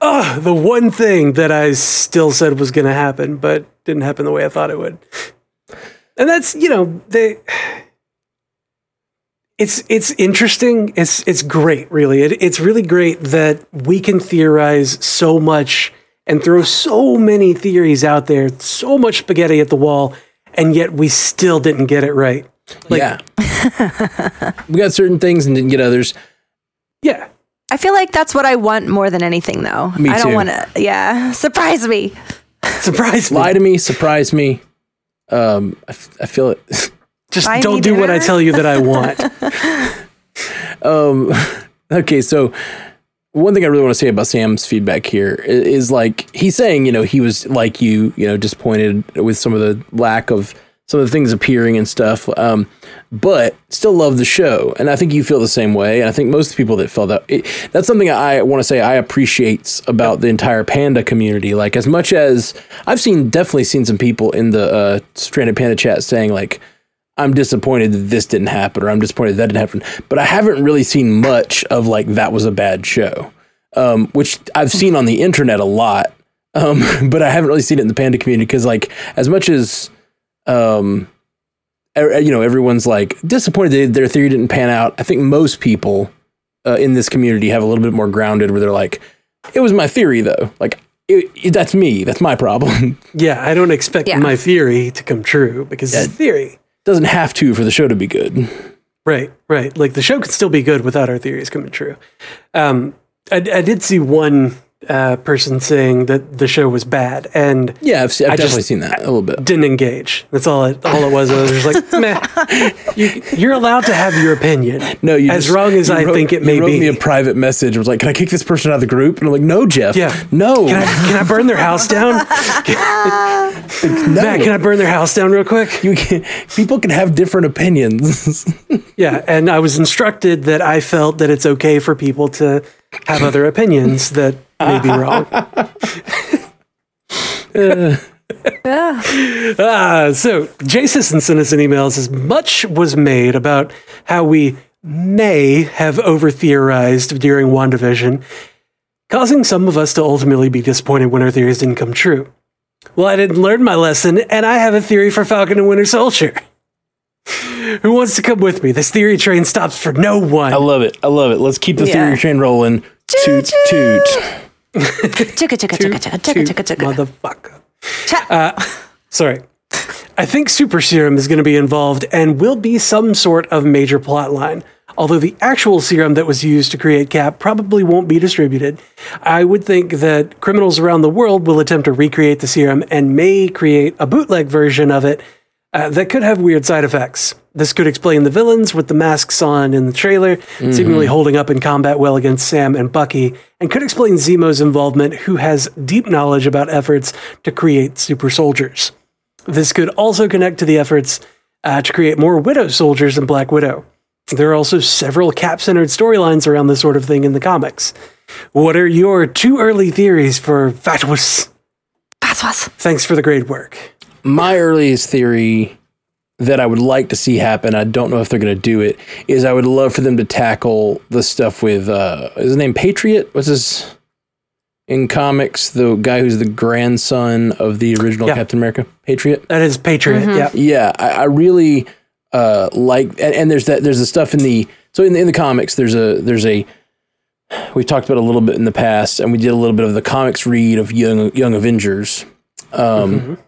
oh, the one thing that I still said was going to happen, but didn't happen the way I thought it would. And that's, you know, they. It's it's interesting. It's it's great, really. It, it's really great that we can theorize so much and throw so many theories out there, so much spaghetti at the wall, and yet we still didn't get it right. Like- yeah. <laughs> we got certain things and didn't get others. Yeah, I feel like that's what I want more than anything, though. Me I don't too. want to. Yeah, <laughs> surprise me. surprise me. Lie to me, surprise me. Um, I, f- I feel it. <laughs> Just Buy don't me do what I tell you that I <laughs> want. Um, okay, so one thing I really want to say about Sam's feedback here is, is, like he's saying, you know, he was like you, you know, disappointed with some of the lack of some of the things appearing and stuff, um, but still love the show, and I think you feel the same way, and I think most people that felt that it, that's something I want to say I appreciate about the entire panda community. Like as much as I've seen, definitely seen some people in the uh, stranded panda chat saying like. I'm disappointed that this didn't happen, or I'm disappointed that didn't happen. But I haven't really seen much of like that was a bad show, um, which I've seen on the internet a lot. Um, <laughs> but I haven't really seen it in the panda community because, like, as much as um, you know, everyone's like disappointed that their theory didn't pan out. I think most people uh, in this community have a little bit more grounded, where they're like, "It was my theory, though. Like, it, it- that's me. That's my problem. <laughs> yeah, I don't expect Yeah. my theory to come true because it's a theory. Doesn't have to for the show to be good." Right, right. Like the show could still be good without our theories coming true. Um, I, I did see one uh, person saying that the show was bad and Yeah, I've, se- I've I definitely seen that a little bit. didn't engage. That's all it, all it was. I was just like, <laughs> meh. You, you're allowed to have your opinion. No, you as just- wrong as you I wrote- think it you may wrote be. me a private message. It was like, "Can I kick this person out of the group?" And I'm like, "No, Jeff. Yeah. no, can I, can I burn their house down? <laughs> no." Matt, can I burn their house down real quick? you can, people can have different opinions. <laughs> Yeah, and I was instructed that I felt that it's okay for people to have other opinions that may be wrong. <laughs> Ah, so Jason sent us an email. It says much was made about how we may have over theorized during WandaVision, causing some of us to ultimately be disappointed when our theories didn't come true. Well, I didn't learn my lesson, and I have a theory for Falcon and Winter Soldier. <laughs> Who wants to come with me? This theory train stops for no one. I love it. I love it. Let's keep the Yeah. theory train rolling. Toot Choo-choo. toot. Chicka chicka chicka chicka chicka Toot, chicka chicka. Motherfucker. Cha- uh, Sorry. I think Super Serum is going to be involved and will be some sort of major plot line. Although the actual serum that was used to create Cap probably won't be distributed, I would think that criminals around the world will attempt to recreate the serum and may create a bootleg version of it uh, that could have weird side effects. This could explain the villains with the masks on in the trailer, seemingly holding up in combat well against Sam and Bucky, and could explain Zemo's involvement, who has deep knowledge about efforts to create super soldiers. This could also connect to the efforts uh, to create more Widow soldiers in Black Widow. There are also several cap centered storylines around this sort of thing in the comics. What are your two early theories for FATWS? FATWS. Thanks for the great work. My earliest theory that I would like to see happen, I don't know if they're going to do it, is I would love for them to tackle the stuff with, uh, is his name Patriot? What's his, in comics, the guy who's the grandson of the original Yeah. Captain America? Patriot? That is Patriot. Yeah. Yeah, I, I really uh, like, and, and there's that. There's the stuff in the so in the, in the comics. There's a there's a we've talked about a little bit in the past, and we did a little bit of the comics read of Young Young Avengers. Um,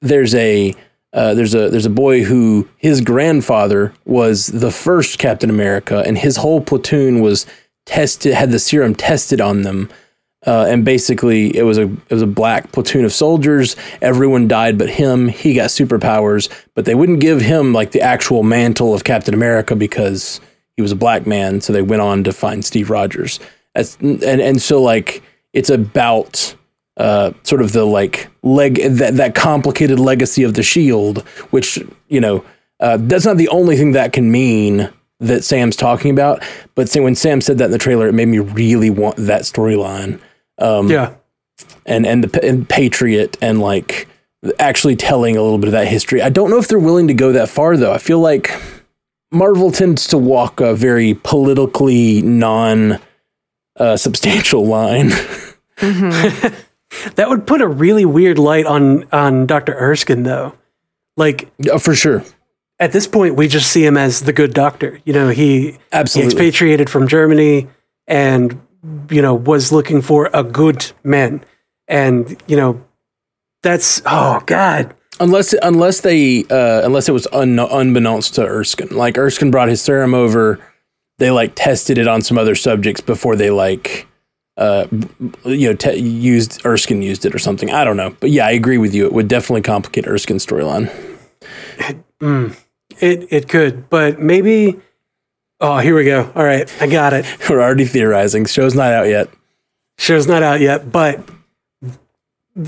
There's a uh, there's a there's a boy who his grandfather was the first Captain America, and his whole platoon was tested had the serum tested on them. Uh, and basically, it was a it was a black platoon of soldiers. Everyone died but him. He got superpowers, but they wouldn't give him like the actual mantle of Captain America because he was a black man. So they went on to find Steve Rogers. And and so like it's about uh, sort of the like leg that that complicated legacy of the Shield, which you know uh, that's not the only thing that can mean that Sam's talking about. But say, when Sam said that in the trailer, it made me really want that storyline Yeah. and and the and Patriot and like actually telling a little bit of that history. I don't know if they're willing to go that far though. I feel like Marvel tends to walk a very politically non uh, substantial line. <laughs> That would put a really weird light on on Dr. Erskine though. Like Oh, for sure. at this point we just see him as the good doctor. You know, he he Absolutely. expatriated from Germany and you know was looking for a good man. And you know that's oh god. Unless unless they uh, unless it was un, unbeknownst to Erskine. Like Erskine brought his serum over, they like tested it on some other subjects before they like uh you know te- used Erskine used it or something. I don't know. But yeah, I agree with you. It would definitely complicate Erskine's storyline. It it could, but maybe Oh, here we go. All right, I got it. <laughs> We're already theorizing. Show's not out yet. Show's not out yet, but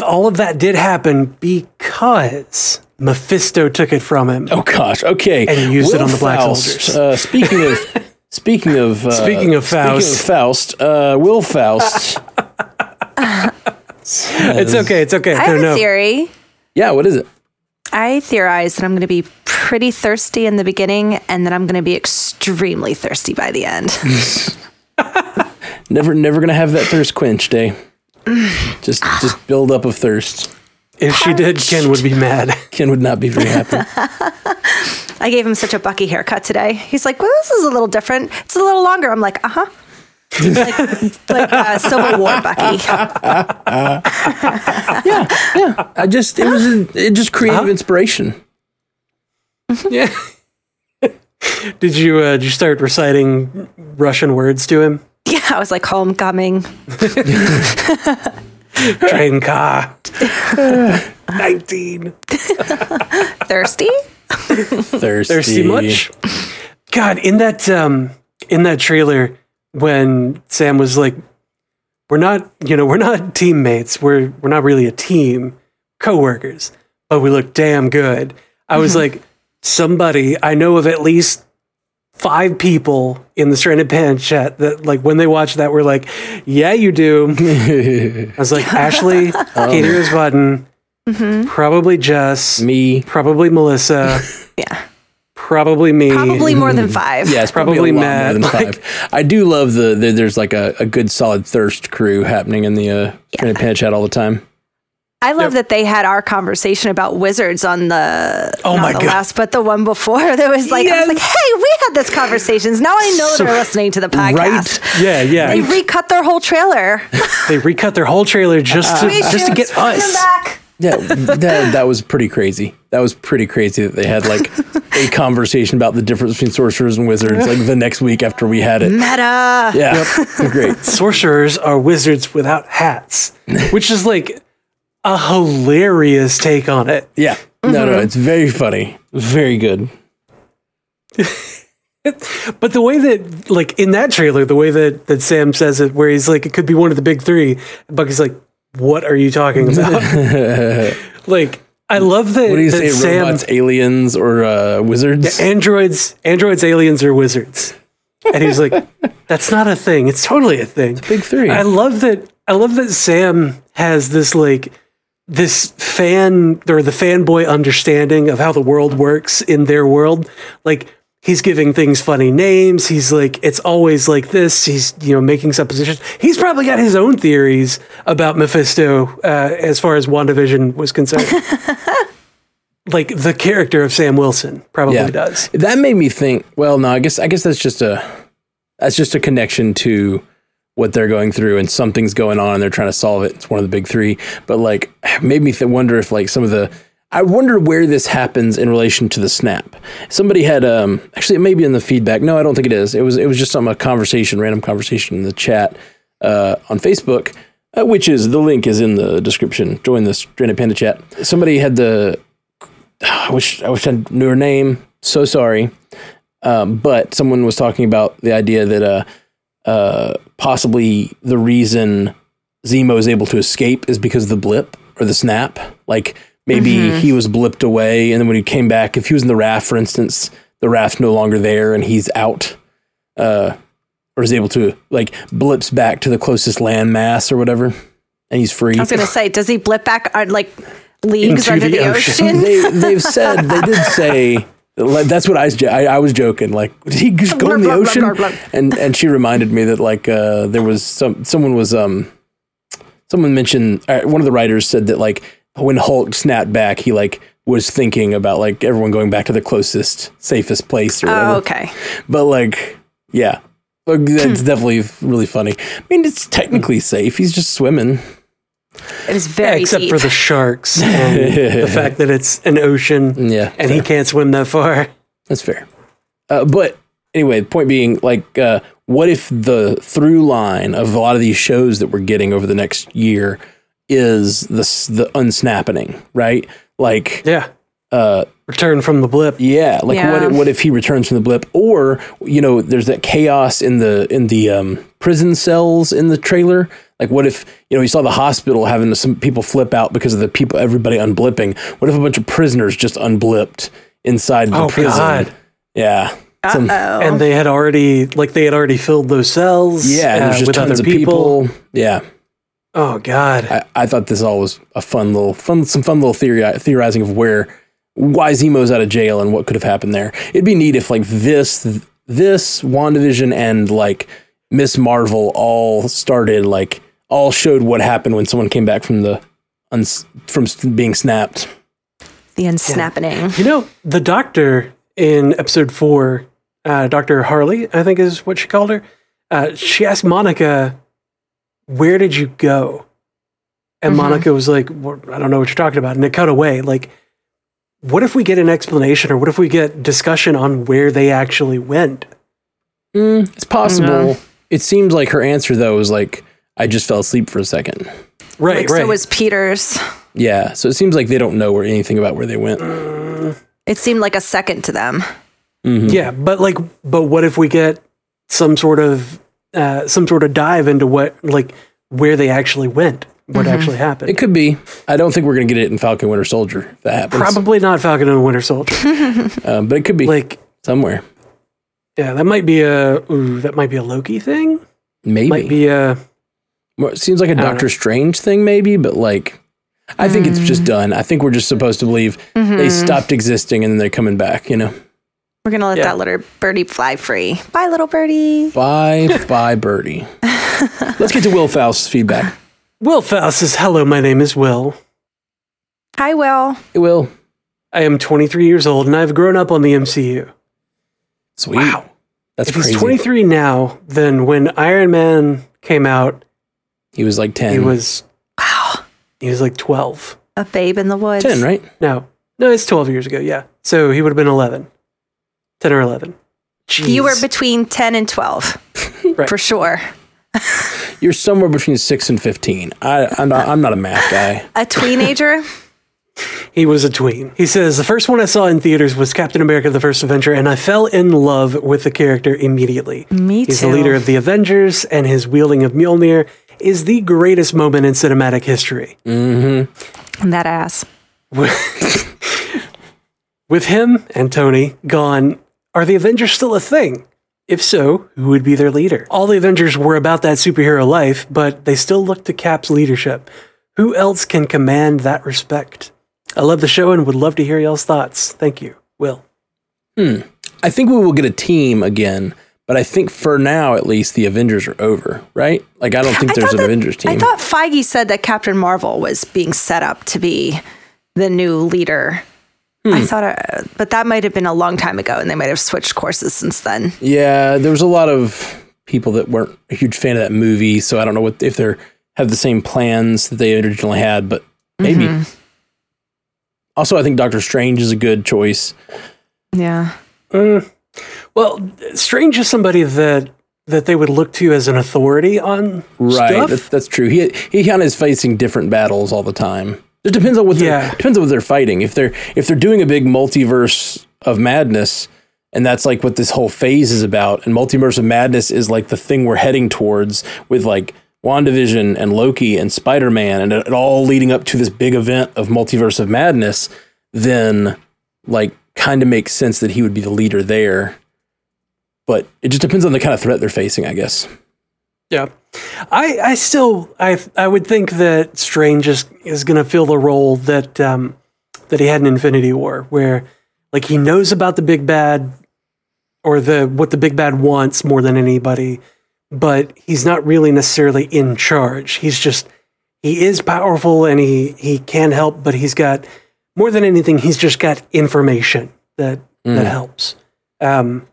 all of that did happen because Mephisto took it from him. Oh gosh. Okay. And he used it on the black Faust, soldiers. Uh, speaking of <laughs> speaking of uh, Speaking of Faust. Speaking of Faust, uh, Will Faust. <laughs> It's okay. It's okay. I no, have no. a theory. yeah. What is it? I theorize that I'm going to be pretty thirsty in the beginning and then I'm going to be extremely thirsty by the end. <laughs> Never, never gonna have that thirst quenched, eh? <sighs> Just, just build up of thirst. If she did, Ken would be mad. <laughs> Ken would not be very happy. <laughs> I gave him such a Bucky haircut today. He's like, well, this is a little different. It's a little longer. I'm like, uh huh. <laughs> like like uh, Civil War Bucky. Yeah, yeah. I just, it was, it just creative inspiration. yeah. did you uh, did you start reciting Russian words to him? Yeah, I was like, homecoming. <laughs> Train car. <laughs> Nineteen. <laughs> Thirsty? Thirsty. Thirsty much? God, in that um in that trailer when Sam was like, "We're not, you know, we're not teammates. We're we're not really a team, coworkers, but we look damn good." I was like, somebody I know of at least five people in the stranded pan chat that like when they watch that were like, "Yeah, you do." <laughs> I was like, Ashley, Katie Rose Button, probably Jess, Me. probably Melissa, <laughs> Yeah. probably me. Probably more than <laughs> five. Yeah, it's probably, Probably Matt, more than like- five. I do love the, the there's like a, a good solid thirst crew happening in the uh, in the pan chat all the time. I love that they had our conversation about wizards on the Oh not my the God. last, but the one before. That was like I was like, hey, we had this conversations. Now I know So- they're listening to the podcast. Right? Yeah, yeah. They recut their whole trailer. <laughs> They recut their whole trailer just to just to get Reshoots, bring them us. back. Yeah, that, that was pretty crazy. That was pretty crazy that they had like <laughs> a conversation about the difference between sorcerers and wizards like the next week after we had it. Meta. Yeah, <laughs> great. Sorcerers are wizards without hats, which is like a hilarious take on it. Yeah, no, no, it's very funny, very good. <laughs> But the way that, like in that trailer, the way that that Sam says it, where he's like, it could be one of the big three. Bucky's like, "What are you talking about?" <laughs> <laughs> like, I love that. What do you that say, Sam, robots, aliens, or uh, wizards? androids, androids, aliens, or wizards? And he's like, "That's not a thing. It's totally a thing." A Big three. I love that. I love that Sam has this like this fan or the fanboy understanding of how the world works in their world. Like he's giving things funny names. He's like it's always like this. He's you know making suppositions. He's probably got his own theories about Mephisto uh, as far as WandaVision was concerned. <laughs> like the character of Sam Wilson probably yeah, does. That made me think. Well, no, I guess I guess that's just a that's just a connection to what they're going through, and something's going on, and they're trying to solve it. It's one of the big three. But like, made me th- wonder if like some of the. I wonder where this happens in relation to the snap. Somebody had um actually it may be in the feedback. No, I don't think it is. It was it was just some a conversation, random conversation in the chat uh, on Facebook, uh, which is the link is in the description. Join the Stranded Panda chat. Somebody had the I wish I wish I knew her name. So sorry. Um, but someone was talking about the idea that uh, uh, possibly the reason Zemo is able to escape is because of the blip or the snap. Like maybe he was blipped away, and then when he came back, if he was in the raft, for instance, the raft's no longer there and he's out, uh, or is able to like blips back to the closest landmass or whatever, and he's free. I was gonna say, does he blip back uh, like leagues Into under the the, ocean. ocean? they they've <laughs> said they did say that's what I was I, I was joking like did <laughs> he just go in the ocean and and she reminded me that like uh there was some someone was um someone mentioned uh, one of the writers said that like when Hulk snapped back he like was thinking about like everyone going back to the closest safest place or whatever. Oh, okay. but like yeah. Like, that's definitely really funny. I mean it's technically safe. He's just swimming It was Yeah, very except deep. for the sharks <laughs> and the fact that it's an ocean yeah and he can't swim that far. That's fair. Uh, but anyway, point being, like, uh, what if the through line of a lot of these shows that we're getting over the next year is the the unsnapping, right? Like, Yeah. uh, Return from the blip. yeah, like what Yeah. if, what if he returns from the blip, or you know, there's that chaos in the in the um, prison cells in the trailer. Like, what if you know you saw the hospital having some people flip out because of the people, everybody unblipping? What if a bunch of prisoners just unblipped inside the Oh, prison? God. Yeah. Some- Oh, And they had already, like, they had already filled those cells. Yeah, and uh, there's just with tons other of people. Yeah, Oh God. I, I thought this all was a fun little, fun, some fun little theory theorizing of where, why Zemo's out of jail and what could have happened there. It'd be neat if like this, this Wandavision and like Miss Marvel all started like all showed what happened when someone came back from the uns, from being snapped. the unsnapping. You know, the doctor in episode four, uh, Dr. Harley, I think is what she called her. Uh, she asked Monica, Where did you go? And Monica was like, well, I don't know what you're talking about. And it cut away. Like, what if we get an explanation or what if we get discussion on where they actually went? It's possible. It seems like her answer though was like, I just fell asleep for a second. Right, Like, right. So was Peter's. Yeah, so it seems like they don't know where anything about where they went. It seemed like a second to them. Yeah, but like, but what if we get some sort of uh, some sort of dive into what like where they actually went, what actually happened? It could be. I don't think we're going to get it in Falcon Winter Soldier if that happens. Probably not Falcon and Winter Soldier. <laughs> Um, but it could be like, somewhere. Yeah, that might be a ooh, that might be a Loki thing. Maybe. Might be a Well, it seems like a don't Doctor Strange thing, maybe, but like, I think it's just mm. done. I think we're just supposed to believe they mm-hmm. stopped existing and then they're coming back, you know? We're gonna let Yeah. that little birdie fly free. Bye, little birdie. Bye, <laughs> bye, Birdie. <laughs> Let's get to Will Faust's feedback. Will Faust says, "Hello, my name is Will. Hi, Will. It will. I am 23 years old and I've grown up on the MCU. Sweet. Wow. That's crazy. if crazy. he's 23 now, then when Iron Man came out, he was like 10. he was Wow. he was like 12. A babe in the woods. 10, right? No, no, it's 12 years ago. Yeah, so he would have been 11, 10 or 11. You were between 10 and 12. <laughs> Right. For sure. You're somewhere between 6 and 15. I, I'm, not, I'm not a math guy. A teenager? <laughs> He was a tween. He says, The first one I saw in theaters was Captain America the First Avenger, and I fell in love with the character immediately. Me He's too. the leader of the Avengers, and his wielding of Mjolnir is the greatest moment in cinematic history. And that ass. <laughs> With him and Tony gone, are the Avengers still a thing? If so, who would be their leader? All the Avengers were about that superhero life, but they still look to Cap's leadership. Who else can command that respect? I love the show and would love to hear y'all's thoughts. Thank you, Will. Hmm. I think we will get a team again, but I think for now, at least, the Avengers are over, right? Like, I don't think I there's an that- Avengers team. I thought Feige said that Captain Marvel was being set up to be the new leader. Hmm. I thought, uh, but that might have been a long time ago, and they might have switched courses since then. yeah, there was a lot of people that weren't a huge fan of that movie, so I don't know what if they're have the same plans that they originally had, but maybe. Mm-hmm. Also, I think Doctor Strange is a good choice. Yeah. Mm. Well, Strange is somebody that that they would look to as an authority on Right, stuff. that, that's true. He he kind of is facing different battles all the time. It depends on what Yeah. they're depends on what they're fighting. If they're if they're doing a big multiverse of madness, and that's like what this whole phase is about, and multiverse of madness is like the thing we're heading towards with like WandaVision and Loki and Spider Man, and it, all leading up to this big event of multiverse of madness, then like kind of makes sense that he would be the leader there. But it just depends on the kind of threat they're facing, I guess. Yeah, I I still I I would think that Strange is is going to fill the role that um, that he had in Infinity War, where like he knows about the big bad or the what the big bad wants more than anybody, but he's not really necessarily in charge. He's just he is powerful and he he can help, but he's got more than anything, he's just got information that that helps. Um,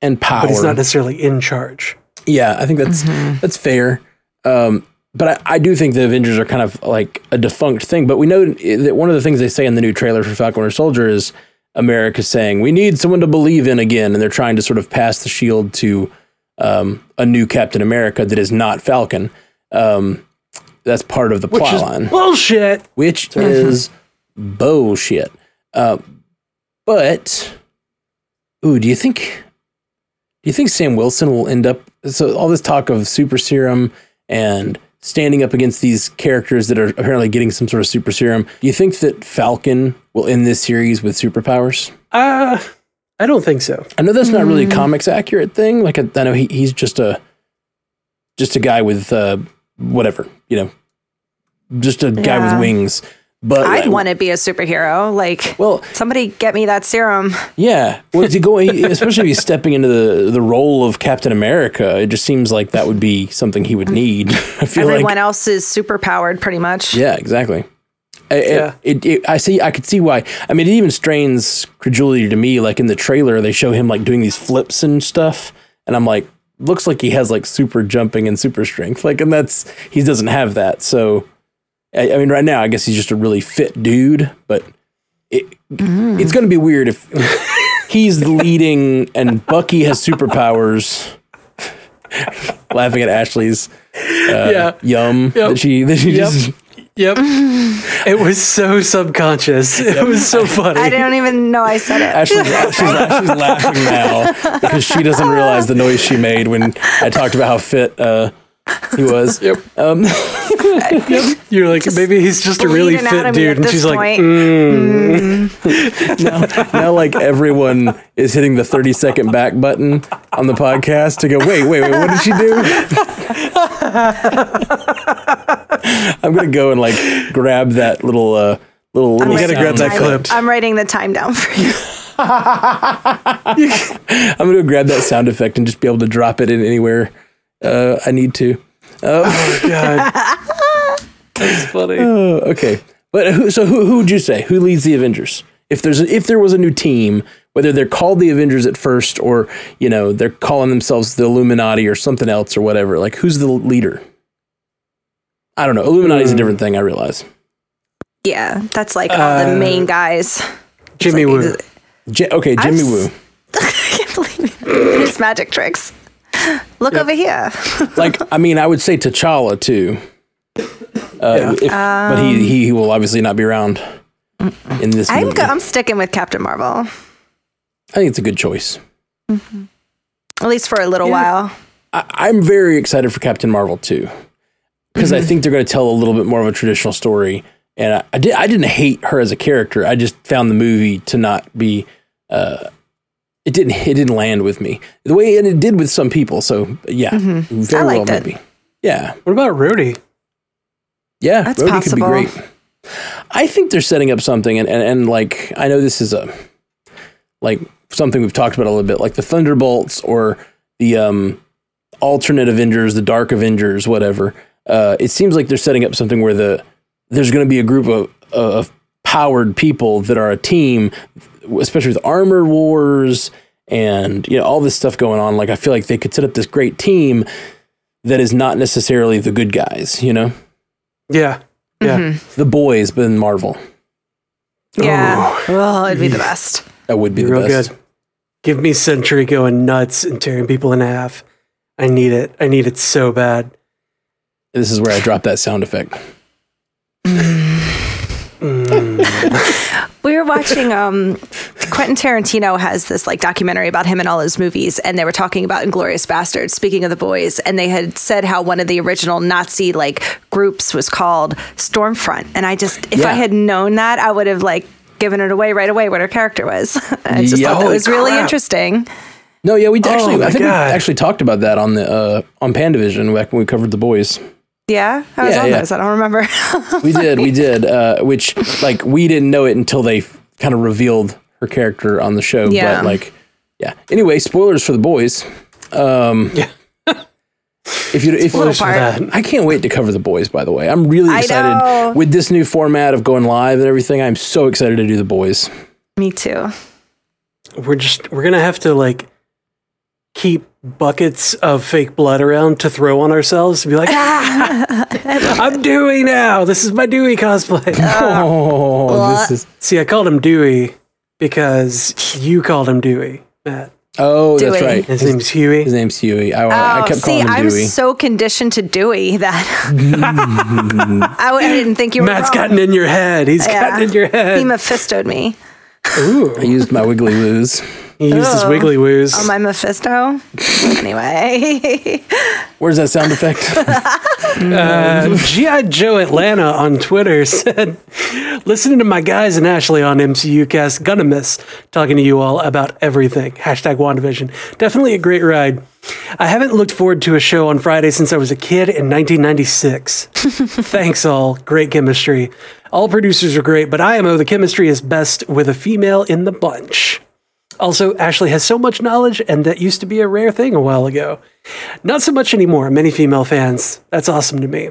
And power. but he's not necessarily in charge. Yeah, I think that's that's fair. Um, but I, I do think the Avengers are kind of like a defunct thing. But we know that one of the things they say in the new trailer for Falcon Winter Soldier is America saying we need someone to believe in again, and they're trying to sort of pass the shield to um, a new Captain America that is not Falcon. Um, that's part of the Which plot line bullshit. which <laughs> is bullshit. Uh, but, ooh, do you think? Do you think Sam Wilson will end up? So all this talk of super serum and standing up against these characters that are apparently getting some sort of super serum. Do you think that Falcon will end this series with superpowers? Uh, I don't think so. I know that's not really a comics accurate thing. Like I, I know he, he's just a just a guy with uh, whatever you know, just a guy Yeah. with wings. But I'd uh, want to be a superhero. Like, well, somebody get me that serum. Yeah, well, to go, <laughs> especially if he's stepping into the the role of Captain America, it just seems like that would be something he would need. <laughs> I feel Everyone like, else is super powered, pretty much. yeah, exactly. Yeah. It, it, I see. I could see why. I mean, it even strains credulity to me. Like in the trailer, they show him like doing these flips and stuff, and I'm like, looks like he has like super jumping and super strength. Like, and that's he doesn't have that. So, I, I mean, right now, I guess he's just a really fit dude, but it, mm. it's going to be weird if he's leading and Bucky has superpowers. <laughs> Laughing at Ashley's uh, yeah. yum Yep. that she that she Yep. just Yep. <laughs> it was so subconscious. It was so funny. I don't even know I said it. Ashley's, she's, she's <laughs> laughing now because she doesn't realize the noise she made when I talked about how fit uh, he was. Yep. Um, <laughs> You're like, maybe he's just a really bleeding fit out of me dude. And this she's like, point. mm. <laughs> now, now, like everyone is hitting the 30 second back button on the podcast to go, wait, wait, wait, what did she do? <laughs> I'm going to go and like grab that little, uh, little, little gotta grab that clip. I'm writing the time down for you. <laughs> I'm going to grab that sound effect and just be able to drop it in anywhere uh, I need to. oh, my God. That's funny. <laughs> Oh, okay. But who, so who who would you say who leads the Avengers? If there's a, if there was a new team, whether they're called the Avengers at first or you know they're calling themselves the Illuminati or something else or whatever, like who's the leader? I don't know. Illuminati is a hmm. different thing. I realize. Yeah, that's like all the uh, main guys. Jimmy like- Woo. J- okay, Jimmy s- Woo. <laughs> I can't believe it. His magic tricks. Look over here. Like I mean, I would say T'Challa too. Uh, if, but he, he he will obviously not be around in this I'm movie. go- I'm sticking with Captain Marvel, I think it's a good choice. at least for a little while. I, I'm very excited for Captain Marvel too, because I think they're going to tell a little bit more of a traditional story. And I, I did I didn't hate her as a character. I just found the movie to not be. Uh, it didn't it didn't land with me the way and it did with some people. So yeah, very I well it. maybe. Yeah, What about Rhodey? Yeah, That's Rhodey could be great. I think they're setting up something, and, and and like I know this is a like something we've talked about a little bit, like the Thunderbolts or the um alternate Avengers, the Dark Avengers, whatever. Uh, it seems like they're setting up something where the there's going to be a group of of powered people that are a team, especially with armor wars and you know all this stuff going on. Like I feel like they could set up this great team that is not necessarily the good guys. You know, Yeah. Yeah. Mm-hmm. the boys, but in Marvel. Yeah. Oh, it'd be the best. That would be the Real best. good. Give me Sentry going nuts and tearing people in half. I need it. I need it so bad. This is where I drop that sound effect. <laughs> <laughs> We were watching um Quentin Tarantino has this like documentary about him and all his movies and they were talking about Inglourious Basterds speaking of the boys and they had said how one of the original Nazi like groups was called Stormfront and I just if I had known that I would have like given it away right away what her character was. <laughs> I just Yeah, thought that holy was really interesting. No, yeah, we actually my I think God. we actually talked about that on the uh, on Pandavision back when we covered the boys. Yeah, I was Yeah, on yeah. those. I don't remember. We did, we did. Uh, which like we didn't know it until they kind of revealed her character on the show. Yeah. But like, yeah. Anyway, spoilers for the boys. Um, Yeah. <laughs> If you, if Spoilers for part. that. I can't wait to cover the boys. By the way, I'm really excited with this new format of going live and everything. I'm so excited to do the boys. Me too. We're just we're gonna have to like keep buckets of fake blood around to throw on ourselves to be like, ah, <laughs> I'm Dewey now. This is my Dewey cosplay. <laughs> Oh, oh, this is. See, I called him Dewey because you called him Dewey, Matt. Oh, that's right. His name's Hughie. His name's Hughie. I, I Oh, kept see, calling him I'm Dewey. so conditioned to Dewey that mm. <laughs> I didn't think you were Matt's wrong. gotten in your head. He's Yeah. gotten in your head. He head. Mephistoed me. Ooh, I used my wiggly woos. He used his wiggly woos. Oh, my Mephisto. anyway, <laughs> Where's that sound effect? <laughs> Uh, G.I. Joe Atlanta on Twitter <laughs> said, listening to my guys and Ashley on MCU cast, gonna miss talking to you all about everything. Hashtag WandaVision. Definitely a great ride. I haven't looked forward to a show on Friday since I was a kid in 1996. Thanks all. Great chemistry. All producers are great, but IMO, the chemistry is best with a female in the bunch. Also, Ashley has so much knowledge, and that used to be a rare thing a while ago. Not so much anymore. Many female fans. That's awesome to me.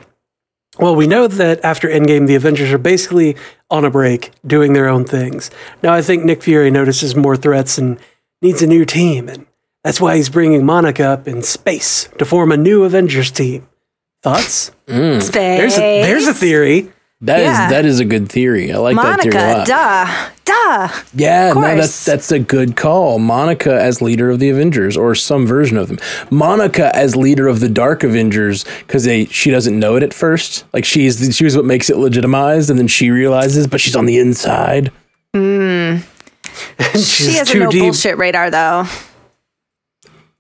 Well, we know that after Endgame, the Avengers are basically on a break, doing their own things. Now, I think Nick Fury notices more threats and needs a new team, and that's why he's bringing Monica up in space to form a new Avengers team. Thoughts? Mm. space. There's a, there's a theory. That is Yeah. that is a good theory. I like that theory a Monica. lot. Duh, duh. Yeah, no, that's that's a good call. Monica as leader of the Avengers, or some version of them. Monica as leader of the Dark Avengers, because they she doesn't know it at first. Like she's she was what makes it legitimized, and then she realizes, but she's on the inside. Hmm. <laughs> She's She has a no deep. bullshit radar though.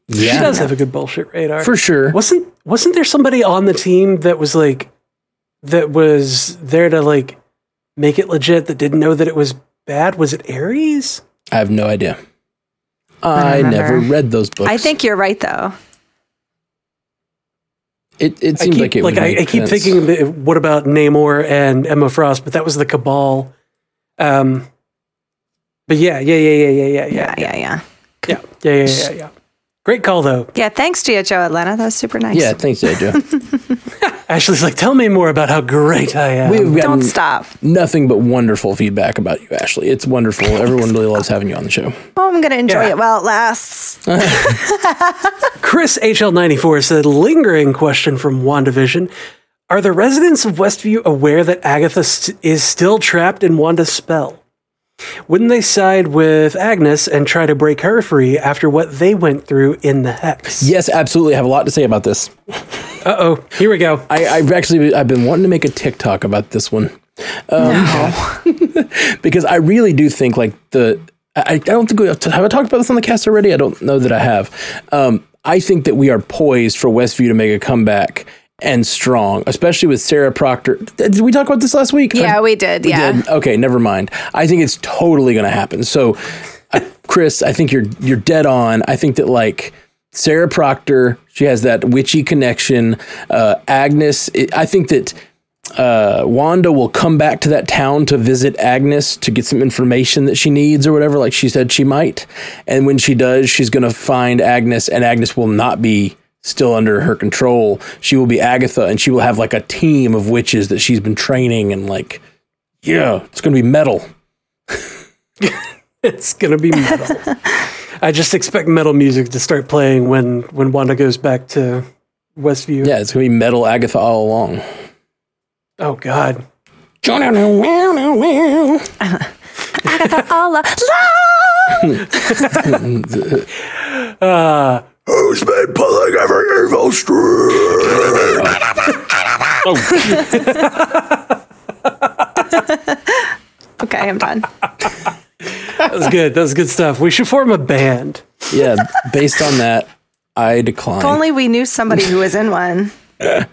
Yeah, She does have a good bullshit radar. for sure. wasn't wasn't there somebody on the team that was like that was there to like make it legit that didn't know that it was bad? Was it Ares? I have no idea. I, remember. never read those books. I think you're right though. it. It seems keep, like it. like would I, make I keep sense. thinking, what about Namor and Emma Frost? But that was the Cabal. Um, but yeah, yeah, yeah, yeah, yeah, yeah, Yeah, yeah, yeah, yeah. yeah, yeah, yeah, yeah, yeah. Great call though. Yeah, thanks, Gia Joe Atlanta. That was super nice. Yeah, thanks, Joe. <laughs> Ashley's like, tell me more about how great I am. We've gotten Don't stop. nothing but wonderful feedback about you, Ashley. It's wonderful. <laughs> Everyone really loves having you on the show. Oh, I'm gonna enjoy Yeah. it while it lasts. <laughs> Chris HL94 said, lingering question from WandaVision. Are the residents of Westview aware that Agatha st- is still trapped in Wanda's spell? Wouldn't they side with Agnes and try to break her free after what they went through in the Hex? Yes, absolutely. I have a lot to say about this. Uh oh, here we go. I, I've actually I've been wanting to make a TikTok about this one um, <laughs> because I really do think like the I, I don't think we have I talked about this on the cast already. I don't know that I have. Um, I think that we are poised for Westview to make a comeback and strong, especially with Sarah Proctor. Did we talk about this last week? Yeah, we did. yeah. did? Okay, never mind. I think it's totally going to happen. So, uh, Chris, I think you're you're dead on. I think that like Sarah Proctor, she has that witchy connection. Uh, Agnes, it, I think that uh, Wanda will come back to that town to visit Agnes to get some information that she needs or whatever, like she said she might. And when she does, she's going to find Agnes, and Agnes will not be still under her control. She will be Agatha, and she will have like a team of witches that she's been training, and like, yeah, it's going to be metal. <laughs> It's gonna be metal. <laughs> I just expect metal music to start playing when when Wanda goes back to Westview. Yeah, it's going to be metal Agatha all along. Oh God. All Uh, Who's been pulling every evil string? okay, I'm done. That was good. That was good stuff. We should form a band. yeah, based on that, I decline. If only we knew somebody who was in one. <laughs>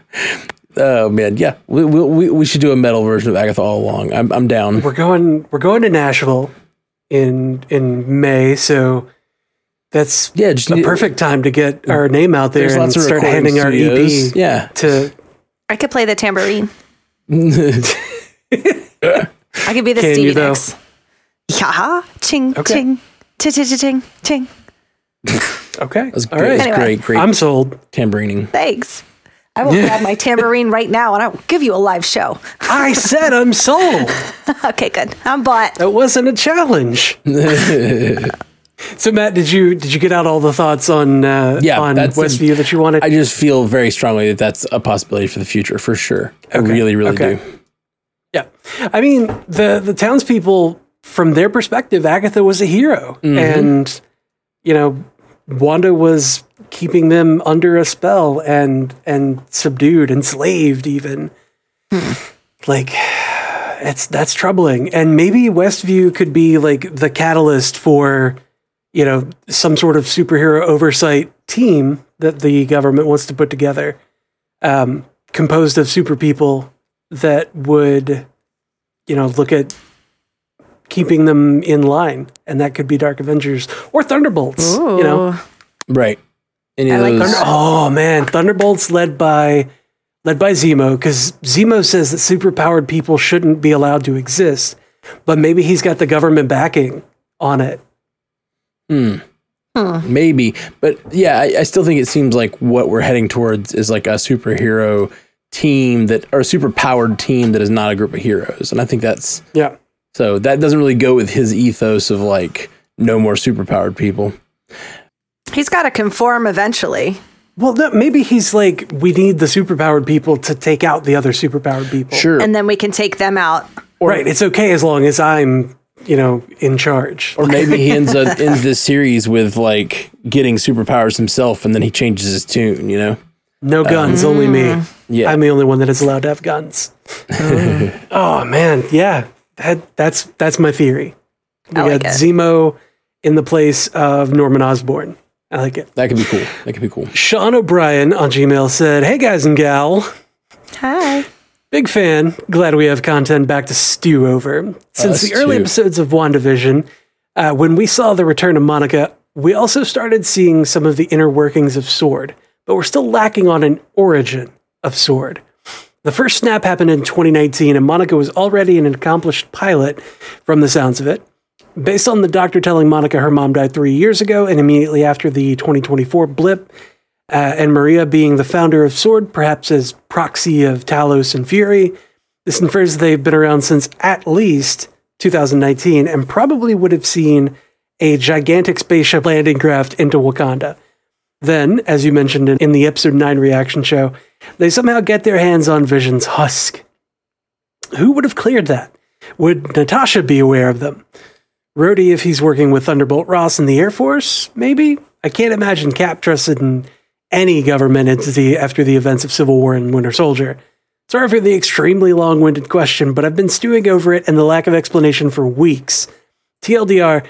Oh man, yeah, we, we, we, we should do a metal version of Agatha all along. I'm I'm down. We're going. We're going to Nashville in in May, so that's Yeah, just the perfect time to get our name out there and start recording handing our. EP. Yeah. To I could play the tambourine. <laughs> I could be the Can Stevie you, though? Nicks. Yeah, ching, Okay. ching, ching, ching, ching, ching. <laughs> okay. That's All great. right. That's great. Great I'm sold. tambourining. Thanks. I will grab my <laughs> tambourine right now and I'll give you a live show. I said I'm sold. <laughs> Okay, good. I'm bought. That wasn't a challenge. so Matt, did you did you get out all the thoughts on uh, Yeah, on that's- Westview that you wanted? I just feel very strongly that that's a possibility for the future, for sure. I really, really okay. do. Yeah, I mean the the townspeople from their perspective, Agatha was a hero, Mm-hmm. and you know Wanda was keeping them under a spell and and subdued, enslaved, even. <sighs> Like it's that's troubling, and maybe Westview could be like the catalyst for you know some sort of superhero oversight team that the government wants to put together, um, composed of super people that would, you know, look at keeping them in line, and that could be Dark Avengers or Thunderbolts. You know, Right. Any of I like those? that. oh man, Thunderbolts led by led by Zemo because Zemo says that superpowered people shouldn't be allowed to exist, but maybe he's got the government backing on it. Hmm. Maybe, but yeah, I, I still think it seems like what we're heading towards is like a superhero team that, or a super powered team that is not a group of heroes, and I think that's Yeah. So that doesn't really go with his ethos of like no more superpowered people. He's got to conform eventually. Well, no, maybe he's like, we need the superpowered people to take out the other superpowered people. Sure, And then we can take them out. right. It's okay as long as I'm, you know, in charge. or maybe he ends up <laughs> ends this series with like getting superpowers himself, and then he changes his tune. You know? No uh, guns, only me. Mm. Yeah. I'm the only one that is allowed to have guns. <laughs> oh man, yeah. That that's that's my theory. We I like got it. Zemo in the place of Norman Osborn. I like it. That could be cool. That could be cool. Sean O'Brien on Gmail said, Hey guys and gal, Hi. big fan. Glad we have content back to stew over. Since Us the early too. episodes of WandaVision, uh, when we saw the return of Monica, we also started seeing some of the inner workings of Sword, but we're still lacking on an origin of Sword. The first snap happened in 2019, and Monica was already an accomplished pilot from the sounds of it. Based on the doctor telling Monica her mom died three years ago, and immediately after the 2024 blip, uh, and Maria being the founder of Sword, perhaps as proxy of Talos and Fury. This infers they've been around since at least 2019 and probably would have seen a gigantic spaceship landing craft into Wakanda. Then, as you mentioned in, the episode 9 reaction show, they somehow get their hands on Vision's husk. Who would have cleared that? Would Natasha be aware of them? Rhodey, if he's working with Thunderbolt Ross in the Air Force, maybe? I can't imagine Cap trusted in any government entity after the events of Civil War and Winter Soldier. Sorry for the extremely long winded question, but I've been stewing over it and the lack of explanation for weeks. TLDR,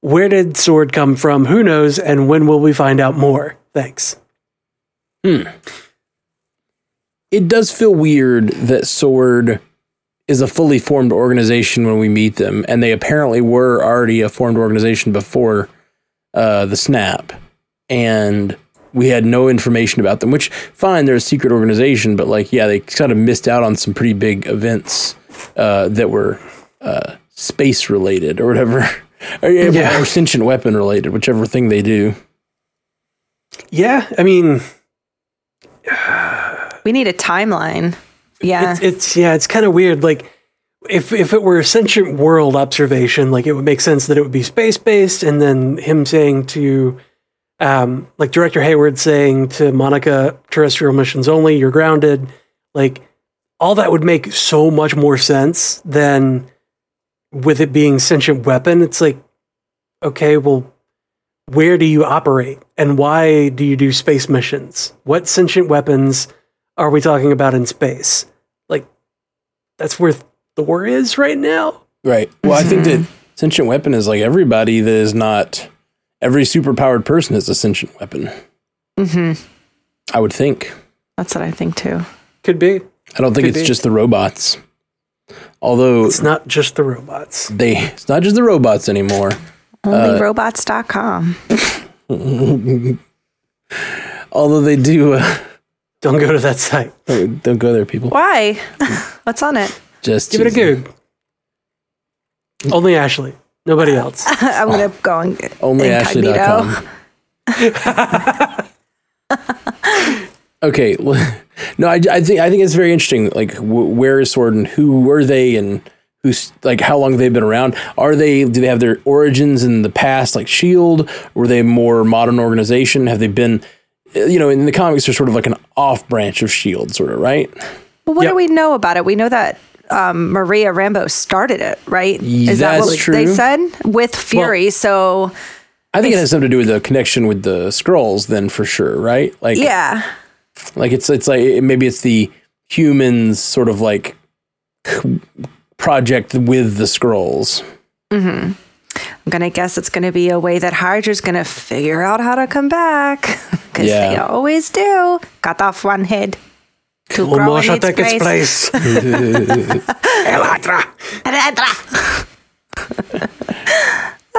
where did Sword come from? Who knows? And when will we find out more? Thanks. Hmm. It does feel weird that Sword is a fully formed organization when we meet them, and they apparently were already a formed organization before uh, the snap, and we had no information about them. Which fine, they're a secret organization, but like, yeah, they kind of missed out on some pretty big events uh, that were uh, space related or whatever, <laughs> or, Yeah. or sentient weapon related, whichever thing they do. Yeah, I mean, We need a timeline. Yeah. it's, it's yeah, it's kind of weird. Like, if if it were a sentient world observation, like it would make sense that it would be space based, and then him saying to, um, like Director Hayward saying to Monica, terrestrial missions only, you're grounded. Like, all that would make so much more sense than with it being sentient weapon. It's like, okay, well, where do you operate, and why do you do space missions? What sentient weapons are we talking about in space? Like, that's where Thor is right now. Right. Well, I think that sentient weapon is like everybody that is not every superpowered person is a sentient weapon. Mm-hmm. I would think. That's what I think too. Could be. I don't think Could it's be. just the robots. Although It's not just the robots. they it's not just the robots anymore. Onlyrobots.com. <laughs> Although they do uh, Don't go to that site. don't go there people. Why? <laughs> What's on it? Just Give it a teasing. go. Only Ashley. Nobody else. I'm gonna go and get incognito. Onlyashley.com. <laughs> okay. well, No, I, I think I think it's very interesting. Like, wh- where is Sword and who were they and who's like how long they've been around? Are they do they have their origins in the past, like Shield? Were they a more modern organization? Have they been, uh, you know, in the comics, they're sort of like an off branch of Shield, sort of, right? But what Yep. do we know about it? We know that um, Maria Rambeau started it, right? Is that what true. they said with Fury? so I think it has something to do with the connection with the Skrulls, then for sure, right? Like, yeah, like it's it's like maybe it's the humans sort of like project with the Skrulls. Mm-hmm. I'm gonna guess it's gonna be a way that Hydra's gonna figure out how to come back <laughs> because Yeah. they always do. Cut off one head. To Will grow in Moshe its take its place. place? <laughs> <laughs> Elatra.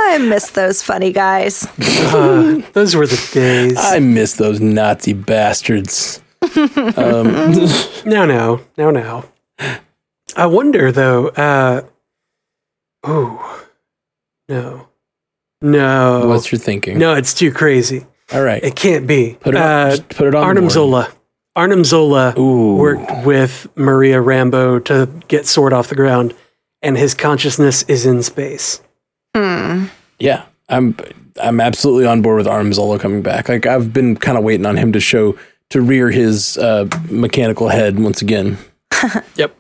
I miss those funny guys. <laughs> Those were the days. I miss those Nazi bastards. <laughs> No, no, no, no. I wonder though. Uh, oh, no, no, What's your thinking? no. It's too crazy. All right. It can't be. Put it on- uh, just put it on the Arnim board. Zola. Arnim Zola Ooh. worked with Maria Rambeau to get Sword off the ground, and his consciousness is in space. Yeah, I'm I'm absolutely on board with Arnim Zola coming back. Like I've been kind of waiting on him to show to rear his uh, mechanical head once again. <laughs> Yep.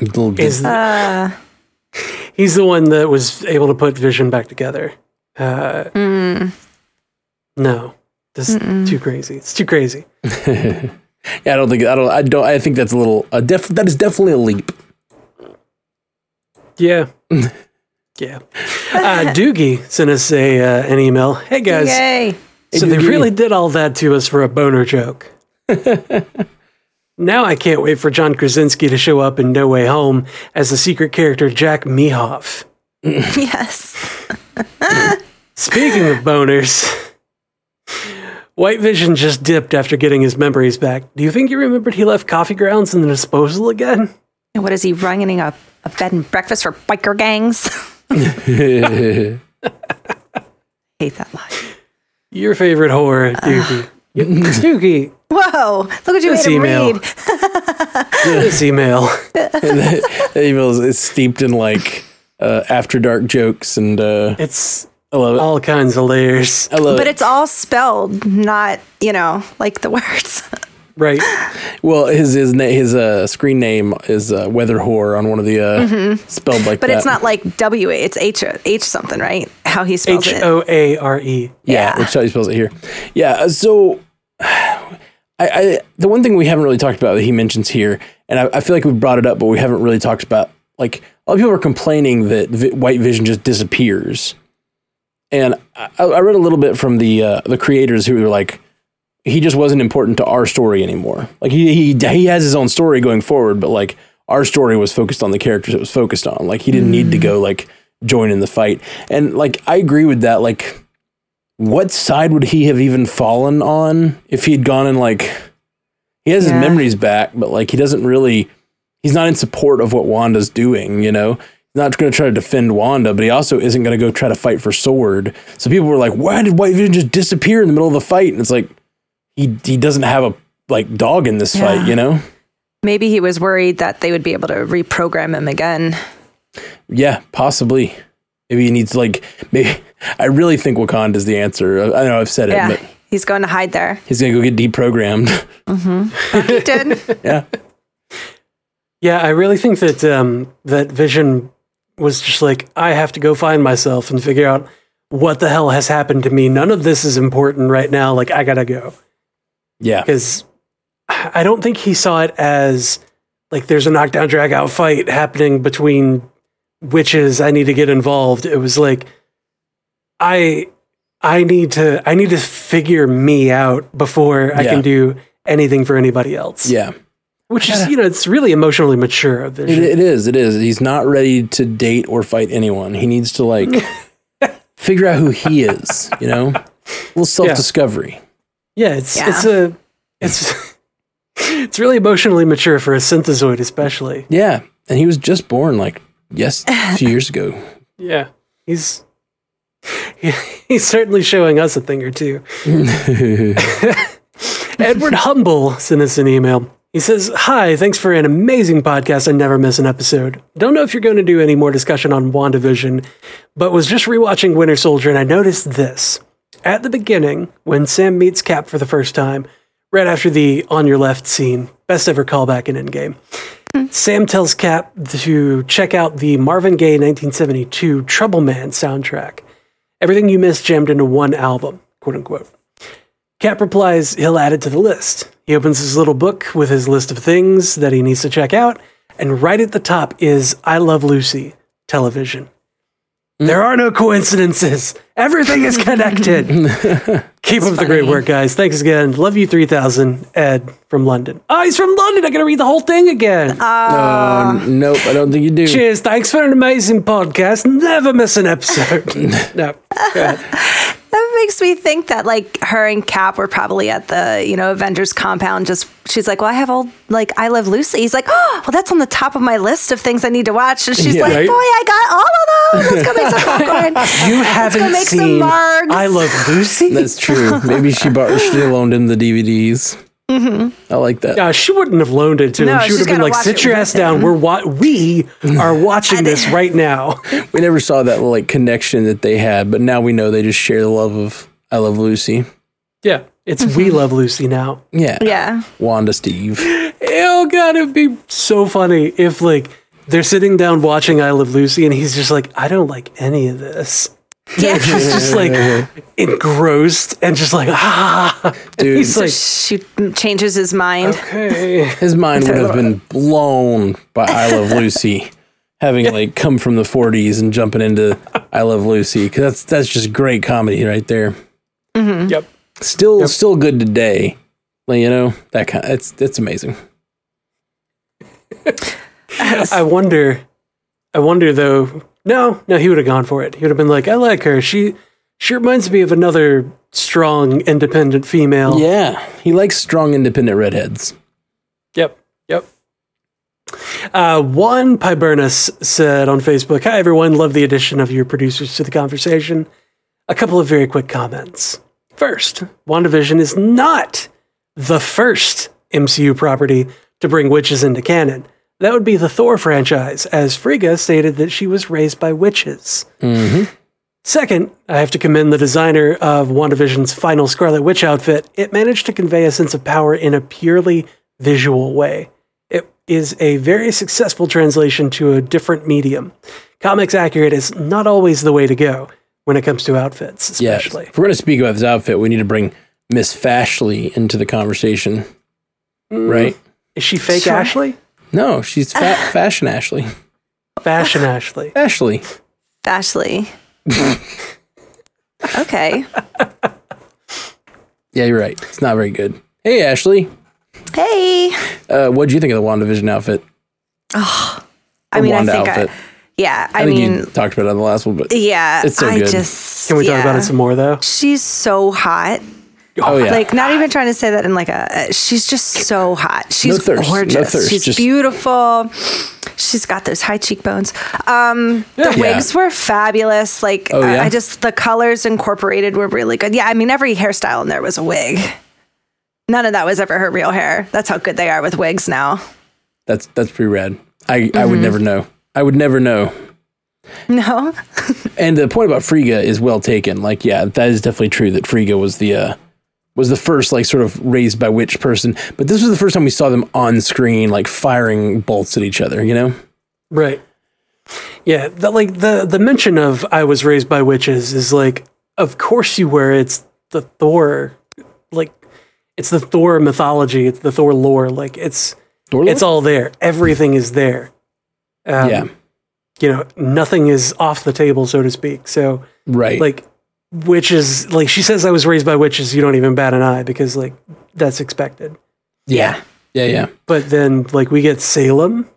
Little bit- Is Uh, he's the one that was able to put Vision back together? Uh, mm, no, this is too crazy. It's too crazy. <laughs> yeah, I don't think I don't I don't I think that's a little uh, def, that is definitely a leap. Yeah. <laughs> yeah. Uh, <laughs> Doogie sent us a uh, an email. Hey guys, yay! so they really did all that to us for a boner joke. <laughs> now I can't wait for John Krasinski to show up in No Way Home as the secret character Jack Mehoff. <laughs> Yes. Speaking of boners, White Vision just dipped after getting his memories back. Do you think he remembered he left coffee grounds in the disposal again? And what is he running a, a bed and breakfast for biker gangs? <laughs> Hate that line. Your favorite horror, Doogie. <laughs> Dookie, Whoa! Look what you This made him email. read. <laughs> this email. that email is is steeped in like uh, after dark jokes, and uh, It's I love it. all kinds of layers. I love But it. it's all spelled, not you know, like the words. Right. Well, his his na- his uh, screen name is uh, Weather Whore on one of the uh, spelled like But that. it's not like W. It's H H something, right? How he spells H it. H O A R E. Yeah, Yeah. which how he spells it here. Yeah, uh, so I, I the one thing we haven't really talked about that he mentions here, and I, I feel like we brought it up, but we haven't really talked about like a lot of people are complaining that vi- white vision just disappears, and I, I read a little bit from the uh, the creators who were like. He just wasn't important to our story anymore. Like he, he he has his own story going forward, but like our story was focused on the characters it was focused on. Like he didn't need to go like join in the fight. And like I agree with that. Like what side would he have even fallen on if he'd gone and like he has Yeah. his memories back, but like he doesn't really he's not in support of what Wanda's doing, you know? He's not going to try to defend Wanda, but he also isn't going to go try to fight for Sword. So people were like, "Why did White Vision just disappear in the middle of the fight?" And it's like he he doesn't have a like dog in this Yeah. fight, you know? Maybe he was worried that they would be able to reprogram him again. Yeah, possibly. Maybe he needs like maybe I really think Wakanda's the answer. I I know I've said it, Yeah, but he's going to hide there. he's going to go get deprogrammed. <laughs> He did. <laughs> yeah. Yeah, I really think that um, that Vision was just like, I have to go find myself and figure out what the hell has happened to me. None of this is important right now. Like, I gotta go. Yeah. Because I don't think he saw it as like there's a knockdown drag out fight happening between witches. I need to get involved. It was like, I. I need to I need to figure me out before I Yeah. can do anything for anybody else. Yeah. Which is, you know, it's really emotionally mature of It, Vision. it is. It is. He's not ready to date or fight anyone. He needs to like <laughs> figure out who he is. You know, a little self discovery. Yeah, it's Yeah. it's a it's <laughs> it's really emotionally mature for a synthezoid, especially. Yeah, and he was just born like yes a <laughs> few years ago. Yeah, he's he, he's certainly showing us a thing or two. <laughs> Edward Humble sent us an email. He says, Hi, thanks for an amazing podcast. I never miss an episode. Don't know if you're going to do any more discussion on WandaVision, but was just rewatching Winter Soldier and I noticed this. At the beginning, when Sam meets Cap for the first time, right after the on your left scene, best ever callback in Endgame, Sam tells Cap to check out the Marvin Gaye 1972 Trouble Man soundtrack. Everything you missed jammed into one album, quote unquote. Cap replies he'll add it to the list. He opens his little book with his list of things that he needs to check out, and right at the top is I Love Lucy television. There are no coincidences. Everything is connected. <laughs> Keep up the great work, guys. Thanks again. Love you 3000. Ed from London. Oh, he's from London. I got to read the whole thing again. Uh, nope, I don't think you do. Cheers. Thanks for an amazing podcast. Never miss an episode. <laughs> no. Go ahead. <laughs> That makes me think that like her and Cap were probably at the you know Avengers compound. Just she's like, well, I have all like I Love Lucy. He's like, oh, well, that's on the top of my list of things I need to watch. And she's Yeah. like, Right. boy, I got all of those. Let's go make some <laughs> popcorn. You haven't make some seen margs. I Love Lucy? That's true. Maybe she bought she loaned him the DVDs. Mm-hmm. I like that. Yeah, she wouldn't have loaned it to No, him. She would have been like, "Sit your with ass down. We're wa- we <laughs> are watching this right now." <laughs> We never saw that like connection that they had, but now we know they just share the love of I Love Lucy. Yeah, it's "We Love Lucy" now. Yeah. Yeah. Wanda Steve. Oh god, it'd be so funny if like they're sitting down watching "I Love Lucy" and he's just like, "I don't like any of this." Yeah. He's just like <laughs> engrossed and just like ah. Dude. he's like, she changes his mind. "Okay." His mind would have <laughs> been blown by I Love Lucy, having like come from the 40s and jumping into I Love Lucy. Because that's that's just great comedy right there. Yep. Still, still good today. Like, you know that kind. it's it's amazing. I wonder. I wonder though. No, no, he would have gone for it. He would have been like, "I like her. She, she reminds me of another strong, independent female." Yeah, he likes strong, independent redheads. Yep. Yep. Uh, one Pyburnus said on Facebook, Hi everyone, love the addition of your producers to the conversation. A couple of very quick comments. First, WandaVision is not the first MCU property to bring witches into canon. That would be the Thor franchise, as Frigga stated that she was raised by witches. Mm-hmm. Second, I have to commend the designer of WandaVision's final Scarlet Witch outfit. It managed to convey a sense of power in a purely visual way. It is a very successful translation to a different medium. Comics accurate is not always the way to go when it comes to outfits, especially. If we're going to speak about this outfit, we need to bring Miss Fashley into the conversation. Mm. Right? Is she fake Sure. Ashley? No, she's fa- <laughs> fashion Ashley. Fashion Ashley. Ashley. Ashley. <laughs> okay. Yeah, you're right. It's not very good. Hey, Ashley. Hey. Uh, what do you think of the WandaVision outfit? I The mean, I Wanda think outfit. I, yeah, I, I, think mean, you talked about it on the last one, but yeah, It's so I good. just Can we talk about it some more, though? She's so hot. Oh yeah, Like not even trying to say that in like a. She's just so hot. She's thirst, no gorgeous. thirst, She's just- beautiful. She's got those high cheekbones. Um, the Yeah. wigs were fabulous. Like Oh, I-? I just the colors incorporated were really good. Yeah, I mean every hairstyle in there was a wig. None of that was ever her real hair. That's how good they are with wigs now. that's that's pretty rad. I I Mm-hmm. would never know. I would never know. No, <laughs> And the point about Frigga is well taken. Like, yeah, that is definitely true that Frigga was the uh, was the first like sort of raised by witch person. But this was the first time we saw them on screen, like firing bolts at each other. You know? Right. Yeah, the, like the the mention of I was raised by witches is like, of course you were. It's the Thor, like, it's the Thor mythology. It's the Thor lore. Like, it's Dorlo? it's all there. Everything is there. Um, yeah, you know, nothing is off the table, so to speak. So, right. like, witches, like she says, I was raised by witches. You don't even bat an eye because like that's expected. yeah, yeah, yeah. But then like we get Salem,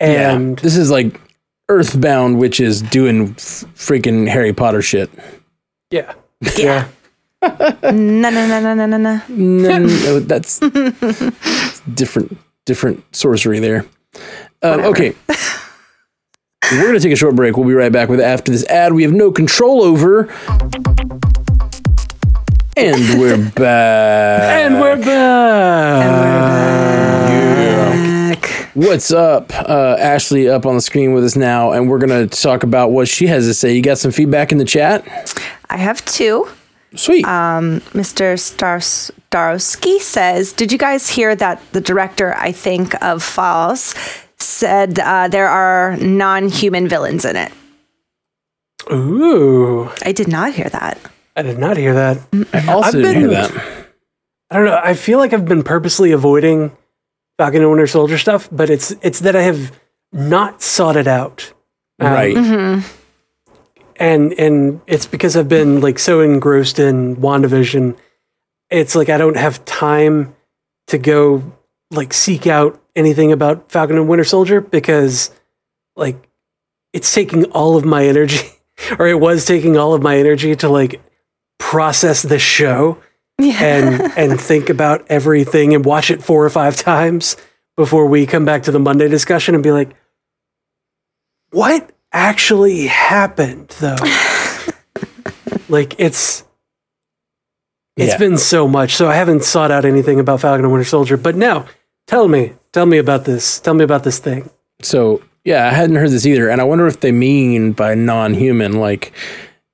and yeah. This is like Earthbound witches doing f- freaking Harry Potter shit. yeah, yeah. <laughs> no, no, no, no, no, no, no. No, no, that's <laughs> different different sorcery there. Um, okay. <laughs> We're going to take a short break. We'll be right back with after this ad we have no control over. And we're <laughs> back. And we're back. And we're back. Yeah. What's up? Uh, Ashley up on the screen with us now, and we're going to talk about what she has to say. You got some feedback in the chat? I have two. Sweet. Mr. Stars- Starowski says, Did you guys hear that the director, I think, of Falls said uh, there are non human villains in it? Ooh, I did not hear that. I did not hear that. I also I've didn't hear been- that. I don't know. I feel like I've been purposely avoiding Falcon and Winter Soldier stuff, but it's it's that I have not sought it out. Um, Right. and and it's because I've been like so engrossed in WandaVision. It's like I don't have time to go like seek out anything about Falcon and Winter Soldier because like it's taking all of my energy <laughs> or it was taking all of my energy to like process the show and <laughs> and think about everything and watch it four or five times before we come back to the Monday discussion and be like what actually happened though? <laughs> Like it's it's Yeah. been so much. So i haven't sought out anything about falcon and winter soldier but now tell me tell me about this tell me about this thing So yeah, I hadn't heard this either, and I wonder if they mean by non-human, like,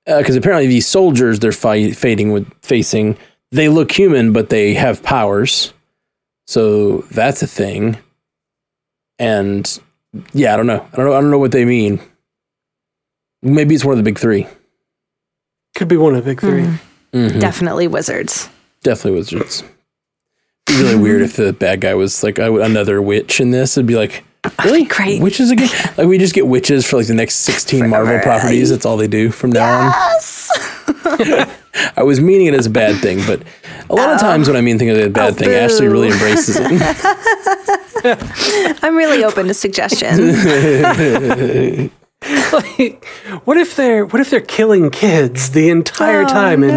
because apparently these soldiers they're fight, fighting with facing, they look human, but they have powers. So that's a thing. And yeah, I don't know. I don't know. I don't know what they mean. Maybe it's one of the big three. could be one of the big 3 Mhm. Definitely wizards. Definitely wizards. Be really weird if <laughs> the bad guy was like another witch in this. It'd be like, really, great. witches again? <laughs> Like we just get witches for like the next sixteen Marvel properties. That's all they do from now on. <laughs> I was meaning it as a bad thing, but a lot of oh. times when I mean things as a bad Oh, thing, Ashley really embraces it. I'm really open to suggestions. like what if they're what if they're killing kids the entire oh, time in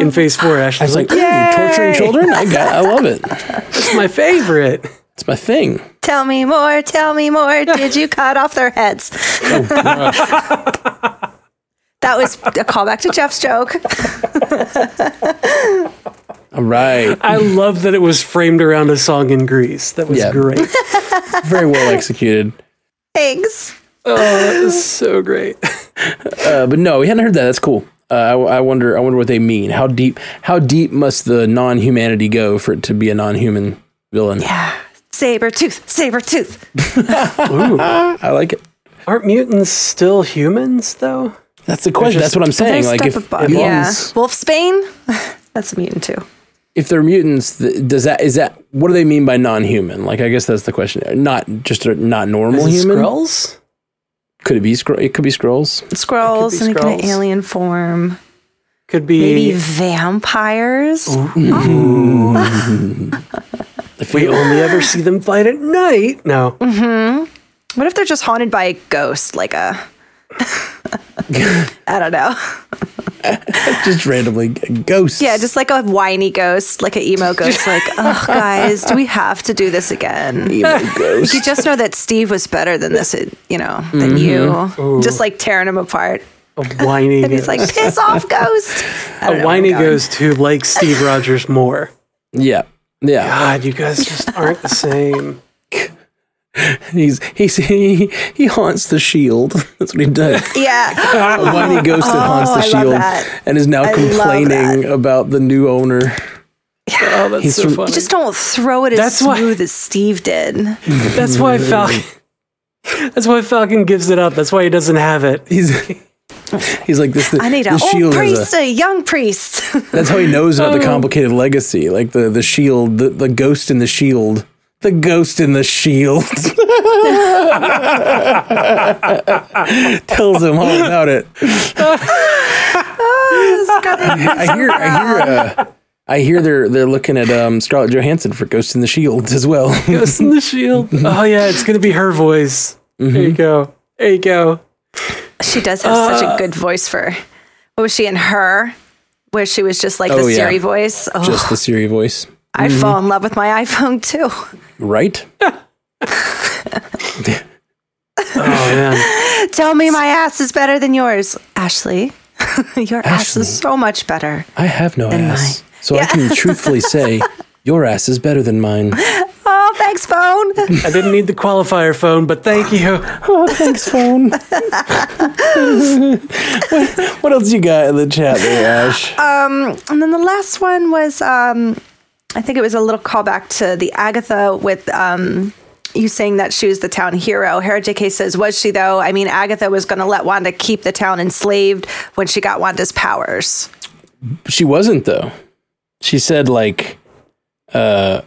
in phase four ashley's like, Like, ooh, torturing children? I got, I love it. it's my favorite It's my thing. tell me more. Tell me more. Did you cut off their heads? Oh, <laughs> that That was a callback to Jeff's joke. <laughs> All right. I love that it was framed around a song in Greece. That was Yeah. great. <laughs> Very well executed. Thanks. Oh, that was so great. Uh, but no, we hadn't heard that. That's cool. Uh, I, I wonder. I wonder what they mean. How deep? How deep must the non-humanity go for it to be a non-human villain? Yeah. Saber tooth, saber tooth. <laughs> <laughs> I like it. Aren't mutants still humans though? That's the question. just- That's what I'm saying. They're Like if, if, yeah. mutants- Wolfsbane, <laughs> that's a mutant too. if they're mutants, does that is that what do they mean by non-human? Like I guess that's the question. Not just not normal Is it human. Skrulls? Could it be Skrull? It could be Skrulls. Skrulls be in a kind of alien form. Could be. Maybe vampires. Oh. <laughs> If we only ever see them fight at night. No. Mm-hmm. What if they're just haunted by a ghost, like a <laughs> I don't know. <laughs> just randomly ghosts. Yeah, just like a whiny ghost, like an emo ghost, like, <laughs> oh guys, do we have to do this again? emo <laughs> ghost. You just know that Steve was better than this, you know, than mm-hmm. you. Just like tearing him apart. A whiny And he's like, piss off, ghost. A whiny my God. ghost who likes Steve Rogers more. Yeah, yeah. God, you guys just aren't the same. He's he's he, he haunts the shield. <laughs> That's what he does. Yeah. <laughs> A whiny ghost that haunts the Oh, I love shield and is now I complaining about the new owner. Oh, that's He's so from- funny. You just don't throw it as That's why- smooth as Steve did. <laughs> That's why Falcon. That's why Falcon gives it up. That's why he doesn't have it. He's he's like this. The, I need the an old priest, a young priest. that's how he knows about Oh. the complicated legacy. Like the the shield, the, the ghost in the shield. The ghost in the shield tells him all about it. I hear, I hear, uh, I hear they're they're looking at um, Scarlett Johansson for Ghost in the Shield as well. Ghost in the Shield. <laughs> Oh yeah, it's gonna be her voice. There you go. There you go. she does have such a good voice for. What was she in her? Where she was just like Oh, the yeah. Siri voice. Oh, Just the Siri voice, I'd fall in love with my iPhone too. right? <laughs> Oh man. Tell me my ass is better than yours, Ashley. <laughs> Your ass is so much better. I have no ass, mine. so I can truthfully <laughs> say your ass is better than mine. Oh, thanks, phone. I didn't need the qualifier phone, but thank you. Oh, thanks, phone. what, what else you got in the chat there, Ash? Um, And then the last one was, um, I think it was a little callback to the Agatha with um, you saying that she was the town hero. Hera JK says, was she though? I mean, Agatha was going to let Wanda keep the town enslaved when she got Wanda's powers. she wasn't though. She said like, uh,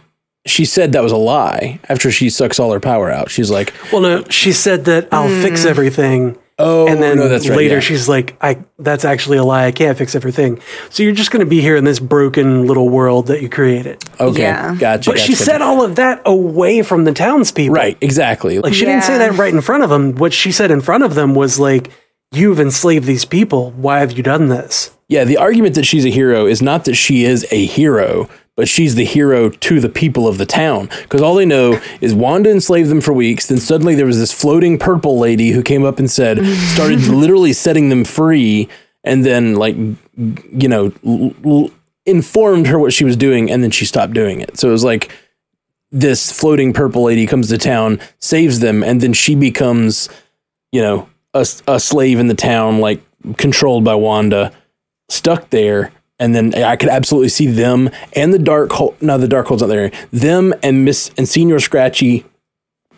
she said that was a lie after she sucks all her power out. She's like, Well, no, she said that I'll fix everything. Oh, And then no, that's right. later yeah. she's like, I that's actually a lie. I can't fix everything. So you're just going to be here in this broken little world that you created. okay, Yeah. gotcha. But she gotcha. said all of that away from the townspeople. right, exactly. Like she didn't say that right in front of them. What she said in front of them was like, "You've enslaved these people. Why have you done this?" Yeah, the argument that she's a hero is not that she is a hero, but she's the hero to the people of the town. Because all they know is Wanda enslaved them for weeks. Then suddenly there was this floating purple lady who came up and said, <laughs> started literally setting them free, and then, like, you know, l- l- informed her what she was doing, and then she stopped doing it. So it was like this floating purple lady comes to town, saves them, and then she becomes, you know, a, a slave in the town, like controlled by Wanda stuck there and then I could absolutely see them and the dark hole no the dark hole's not there them and Miss and Señor Scratchy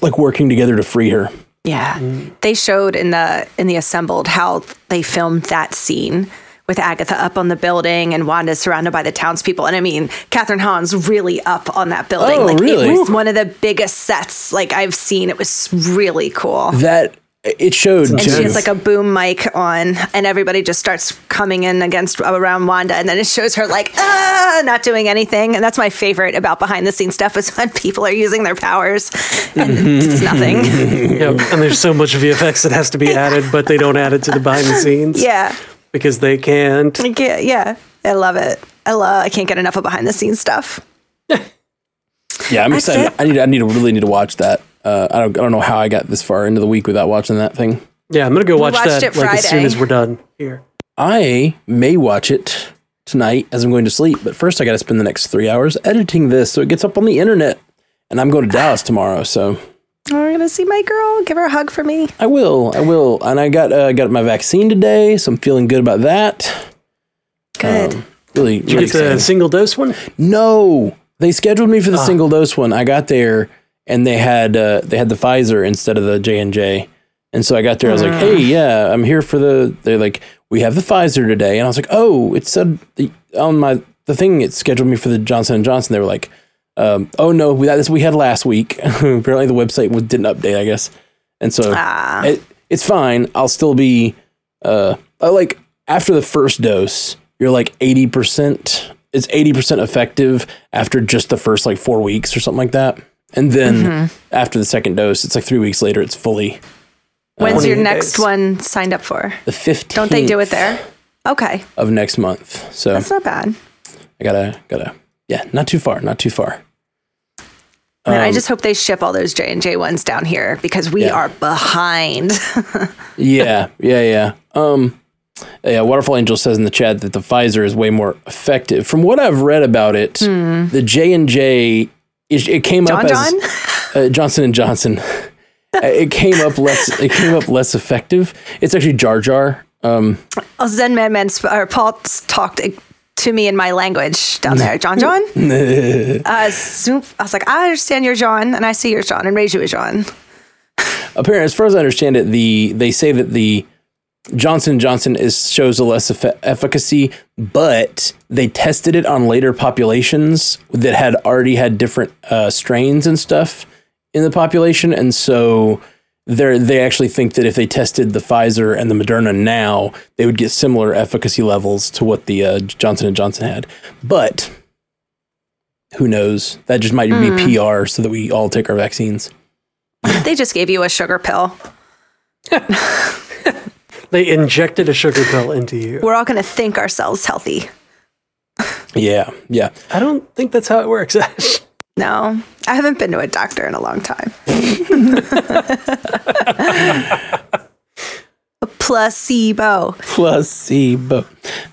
like working together to free her Yeah. Mm. They showed in the in the assembled how they filmed that scene with Agatha up on the building and Wanda surrounded by the townspeople. And I mean, Kathryn Hahn's really up on that building. Oh, like really? it was one of the biggest sets like I've seen. It was really cool. that it showed and she has like a boom mic on, and everybody just starts coming in against around Wanda, and then it shows her like ah, not doing anything. And that's my favorite about behind the scenes stuff is <laughs> when people are using their powers and it's nothing. <laughs> Yep. and there's so much VFX that has to be <laughs> added, but they don't add it to the behind the scenes. yeah. because they can't. Like, yeah, yeah, I love it. I love. I can't get enough of behind the scenes stuff. yeah I'm excited it. I need I need to really need to watch that uh, I don't I don't know how I got this far into the week without watching that thing Yeah, I'm gonna go watch that it like as soon as we're done here. I may watch it tonight as I'm going to sleep, but first I got to spend the next three hours editing this so it gets up on the internet. And I'm going to Dallas tomorrow, so We're gonna see my girl. Give her a hug for me. I will. I will. And I got uh, got my vaccine today, so I'm feeling good about that. Good. Um, really, Did you really get the single dose one? No, they scheduled me for the single dose one. I got there and they had uh, they had the Pfizer instead of the J and J, and so I got there. I was like, "Hey, yeah, I'm here for the." They're like, "We have the Pfizer today," and I was like, "Oh, it said the, on my the thing it scheduled me for the Johnson and Johnson." They were like, um, "Oh no, we, that, this we had last week." <laughs> Apparently, the website was, didn't update. I guess, and so Ah. it, it's fine. I'll still be uh like after the first dose, you're like eighty percent. It's eighty percent effective after just the first like four weeks or something like that, and then Mm-hmm. after the second dose, it's like three weeks later. It's fully When's your next days. one signed up for? the fifteenth. Don't they do it there? Okay, of next month? So that's not bad. I gotta gotta yeah, not too far, not too far. Man, I just hope they ship all those J and J ones down here because we Um, Yeah. are behind. <laughs> yeah, yeah, yeah. Um, yeah. Waterfall Angel says in the chat that the Pfizer is way more effective. From what I've read about it, the J and J it, it came up Hmm. John as John? uh, Johnson and Johnson. <laughs> Uh, it came up less. It came up less effective. It's actually Jar Jar. Um, Oh, Zen Man Man sp- or Paul talked to me in my language down there. John John? <laughs> uh, soup. I was like, I understand your John, and I see your John, and raise you a John. apparently, as far as I understand it, the they say that the Johnson Johnson is shows a less efficacy, but they tested it on later populations that had already had different uh, strains and stuff in the population, and so they they actually think that if they tested the Pfizer and the Moderna now, they would get similar efficacy levels to what the uh, Johnson and Johnson had. But who knows? That just might be PR so that we all take our vaccines. They just gave you a sugar pill. <laughs> They injected a sugar pill into you. We're all going to think ourselves healthy. Yeah, yeah. I don't think that's how it works. Ash. <laughs> No, I haven't been to a doctor in a long time. <laughs> a placebo. placebo. All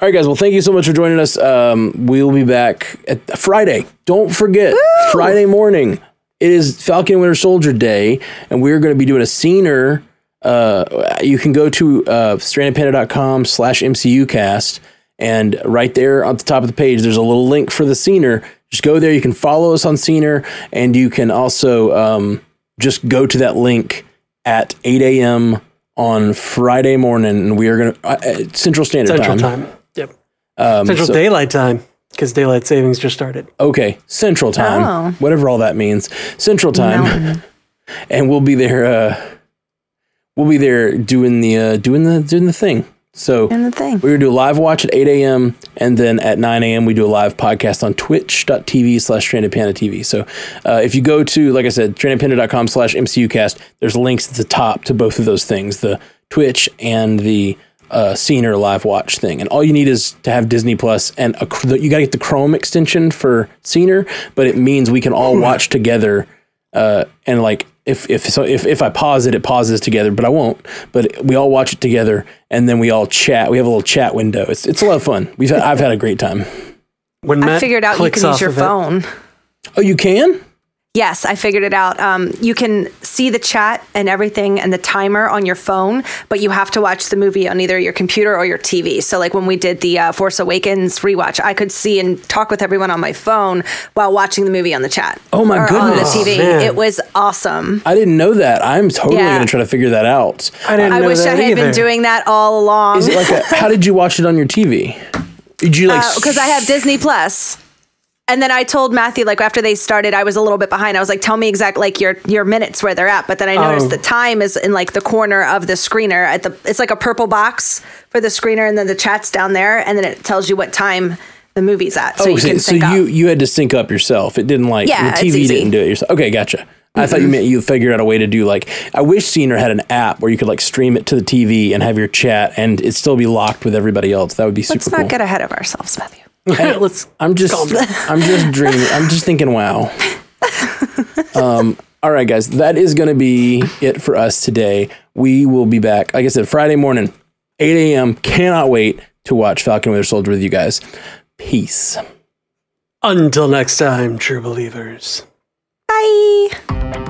right, guys. Well, thank you so much for joining us. Um, we'll be back at Friday. Don't forget Friday morning. It is Falcon Winter Soldier Day, and we're going to be doing a scener. Uh, you can go to uh, strandedpanda.com slash MCU cast, and right there on the top of the page, there's a little link for the scener. Just go there. You can follow us on scener, and you can also um, just go to that link at 8 a.m. on Friday morning, and we are going to uh, uh, Central Standard Central Time. time. Yep. Central Um, so- daylight time because daylight savings just started. Okay, Central Time, Oh. whatever all that means, Central Time, <laughs> and we'll be there. Uh, we'll be there doing the uh, doing the doing the thing. So And the thing. we're gonna do a live watch at 8 a.m. and then at 9 a.m. we do a live podcast on twitch.tv slash stranded panda TV. So uh, if you go to, like I said, strandedpanda.com slash MCUcast, there's links at the top to both of those things, the Twitch and the uh, Scener live watch thing. And all you need is to have Disney Plus and a, you got to get the Chrome extension for Scener, but it means we can all watch together uh, and like if if so if if I pause it, it pauses together, but I won't. But we all watch it together, and then we all chat. We have a little chat window. It's it's a lot of fun. We've had, I've had a great time. When I figured out you can use your of it- phone. Oh, you can? Yes, I figured it out. Um, you can see the chat and everything and the timer on your phone, but you have to watch the movie on either your computer or your TV. So, like when we did the uh, Force Awakens rewatch, I could see and talk with everyone on my phone while watching the movie on the chat. Oh, my or goodness. On the TV. Oh, it was awesome. I didn't know that. I'm totally Yeah. gonna try to figure that out. I didn't I know wish I had either. been doing that all along. Is it like a, how did you watch it on your TV? Did you like? because Uh, I have Disney Plus. And then I told Matthew, like after they started, I was a little bit behind. I was like, "Tell me exactly like your your minutes where they're at." But then I noticed Oh. the time is in like the corner of the Scener. At the it's like a purple box for the Scener, and then the chat's down there, and then it tells you what time the movie's at, so oh, you so, can so sync you up. you had to sync up yourself. It didn't like Yeah, the TV didn't do it yourself. Okay, gotcha. I thought you mm-hmm. meant you figured out a way to do like I wish Scener had an app where you could like stream it to the TV and have your chat and it still be locked with everybody else. That would be super Let's cool. not get ahead of ourselves, Matthew. <laughs> Let's I'm just I'm just dreaming. I'm just thinking, wow. <laughs> Um, all right, guys, that is going to be it for us today. We will be back, like I said, Friday morning, 8 a.m. Cannot wait. to watch Falcon Winter Soldier with you guys. Peace. Until next time, true believers. Bye.